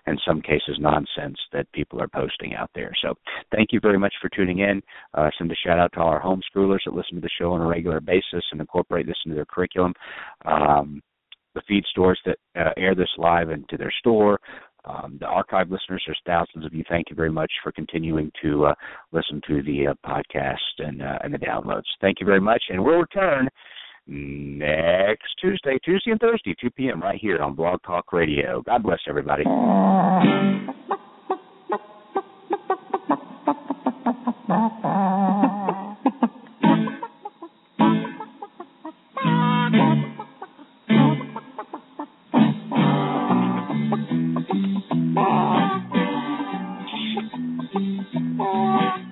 in some cases, nonsense that people are posting out there. So thank you very much for tuning in. Uh, send a shout out to all our homeschoolers that listen to the show on a regular basis and incorporate this into their curriculum. Um, the feed stores that uh, air this live into their store, um, the archive listeners, there's thousands of you. Thank you very much for continuing to uh, listen to the uh, podcast and uh, and the downloads. Thank you very much, and we'll return next Tuesday, Tuesday and Thursday, 2 p.m. right here on Blog Talk Radio. God bless everybody.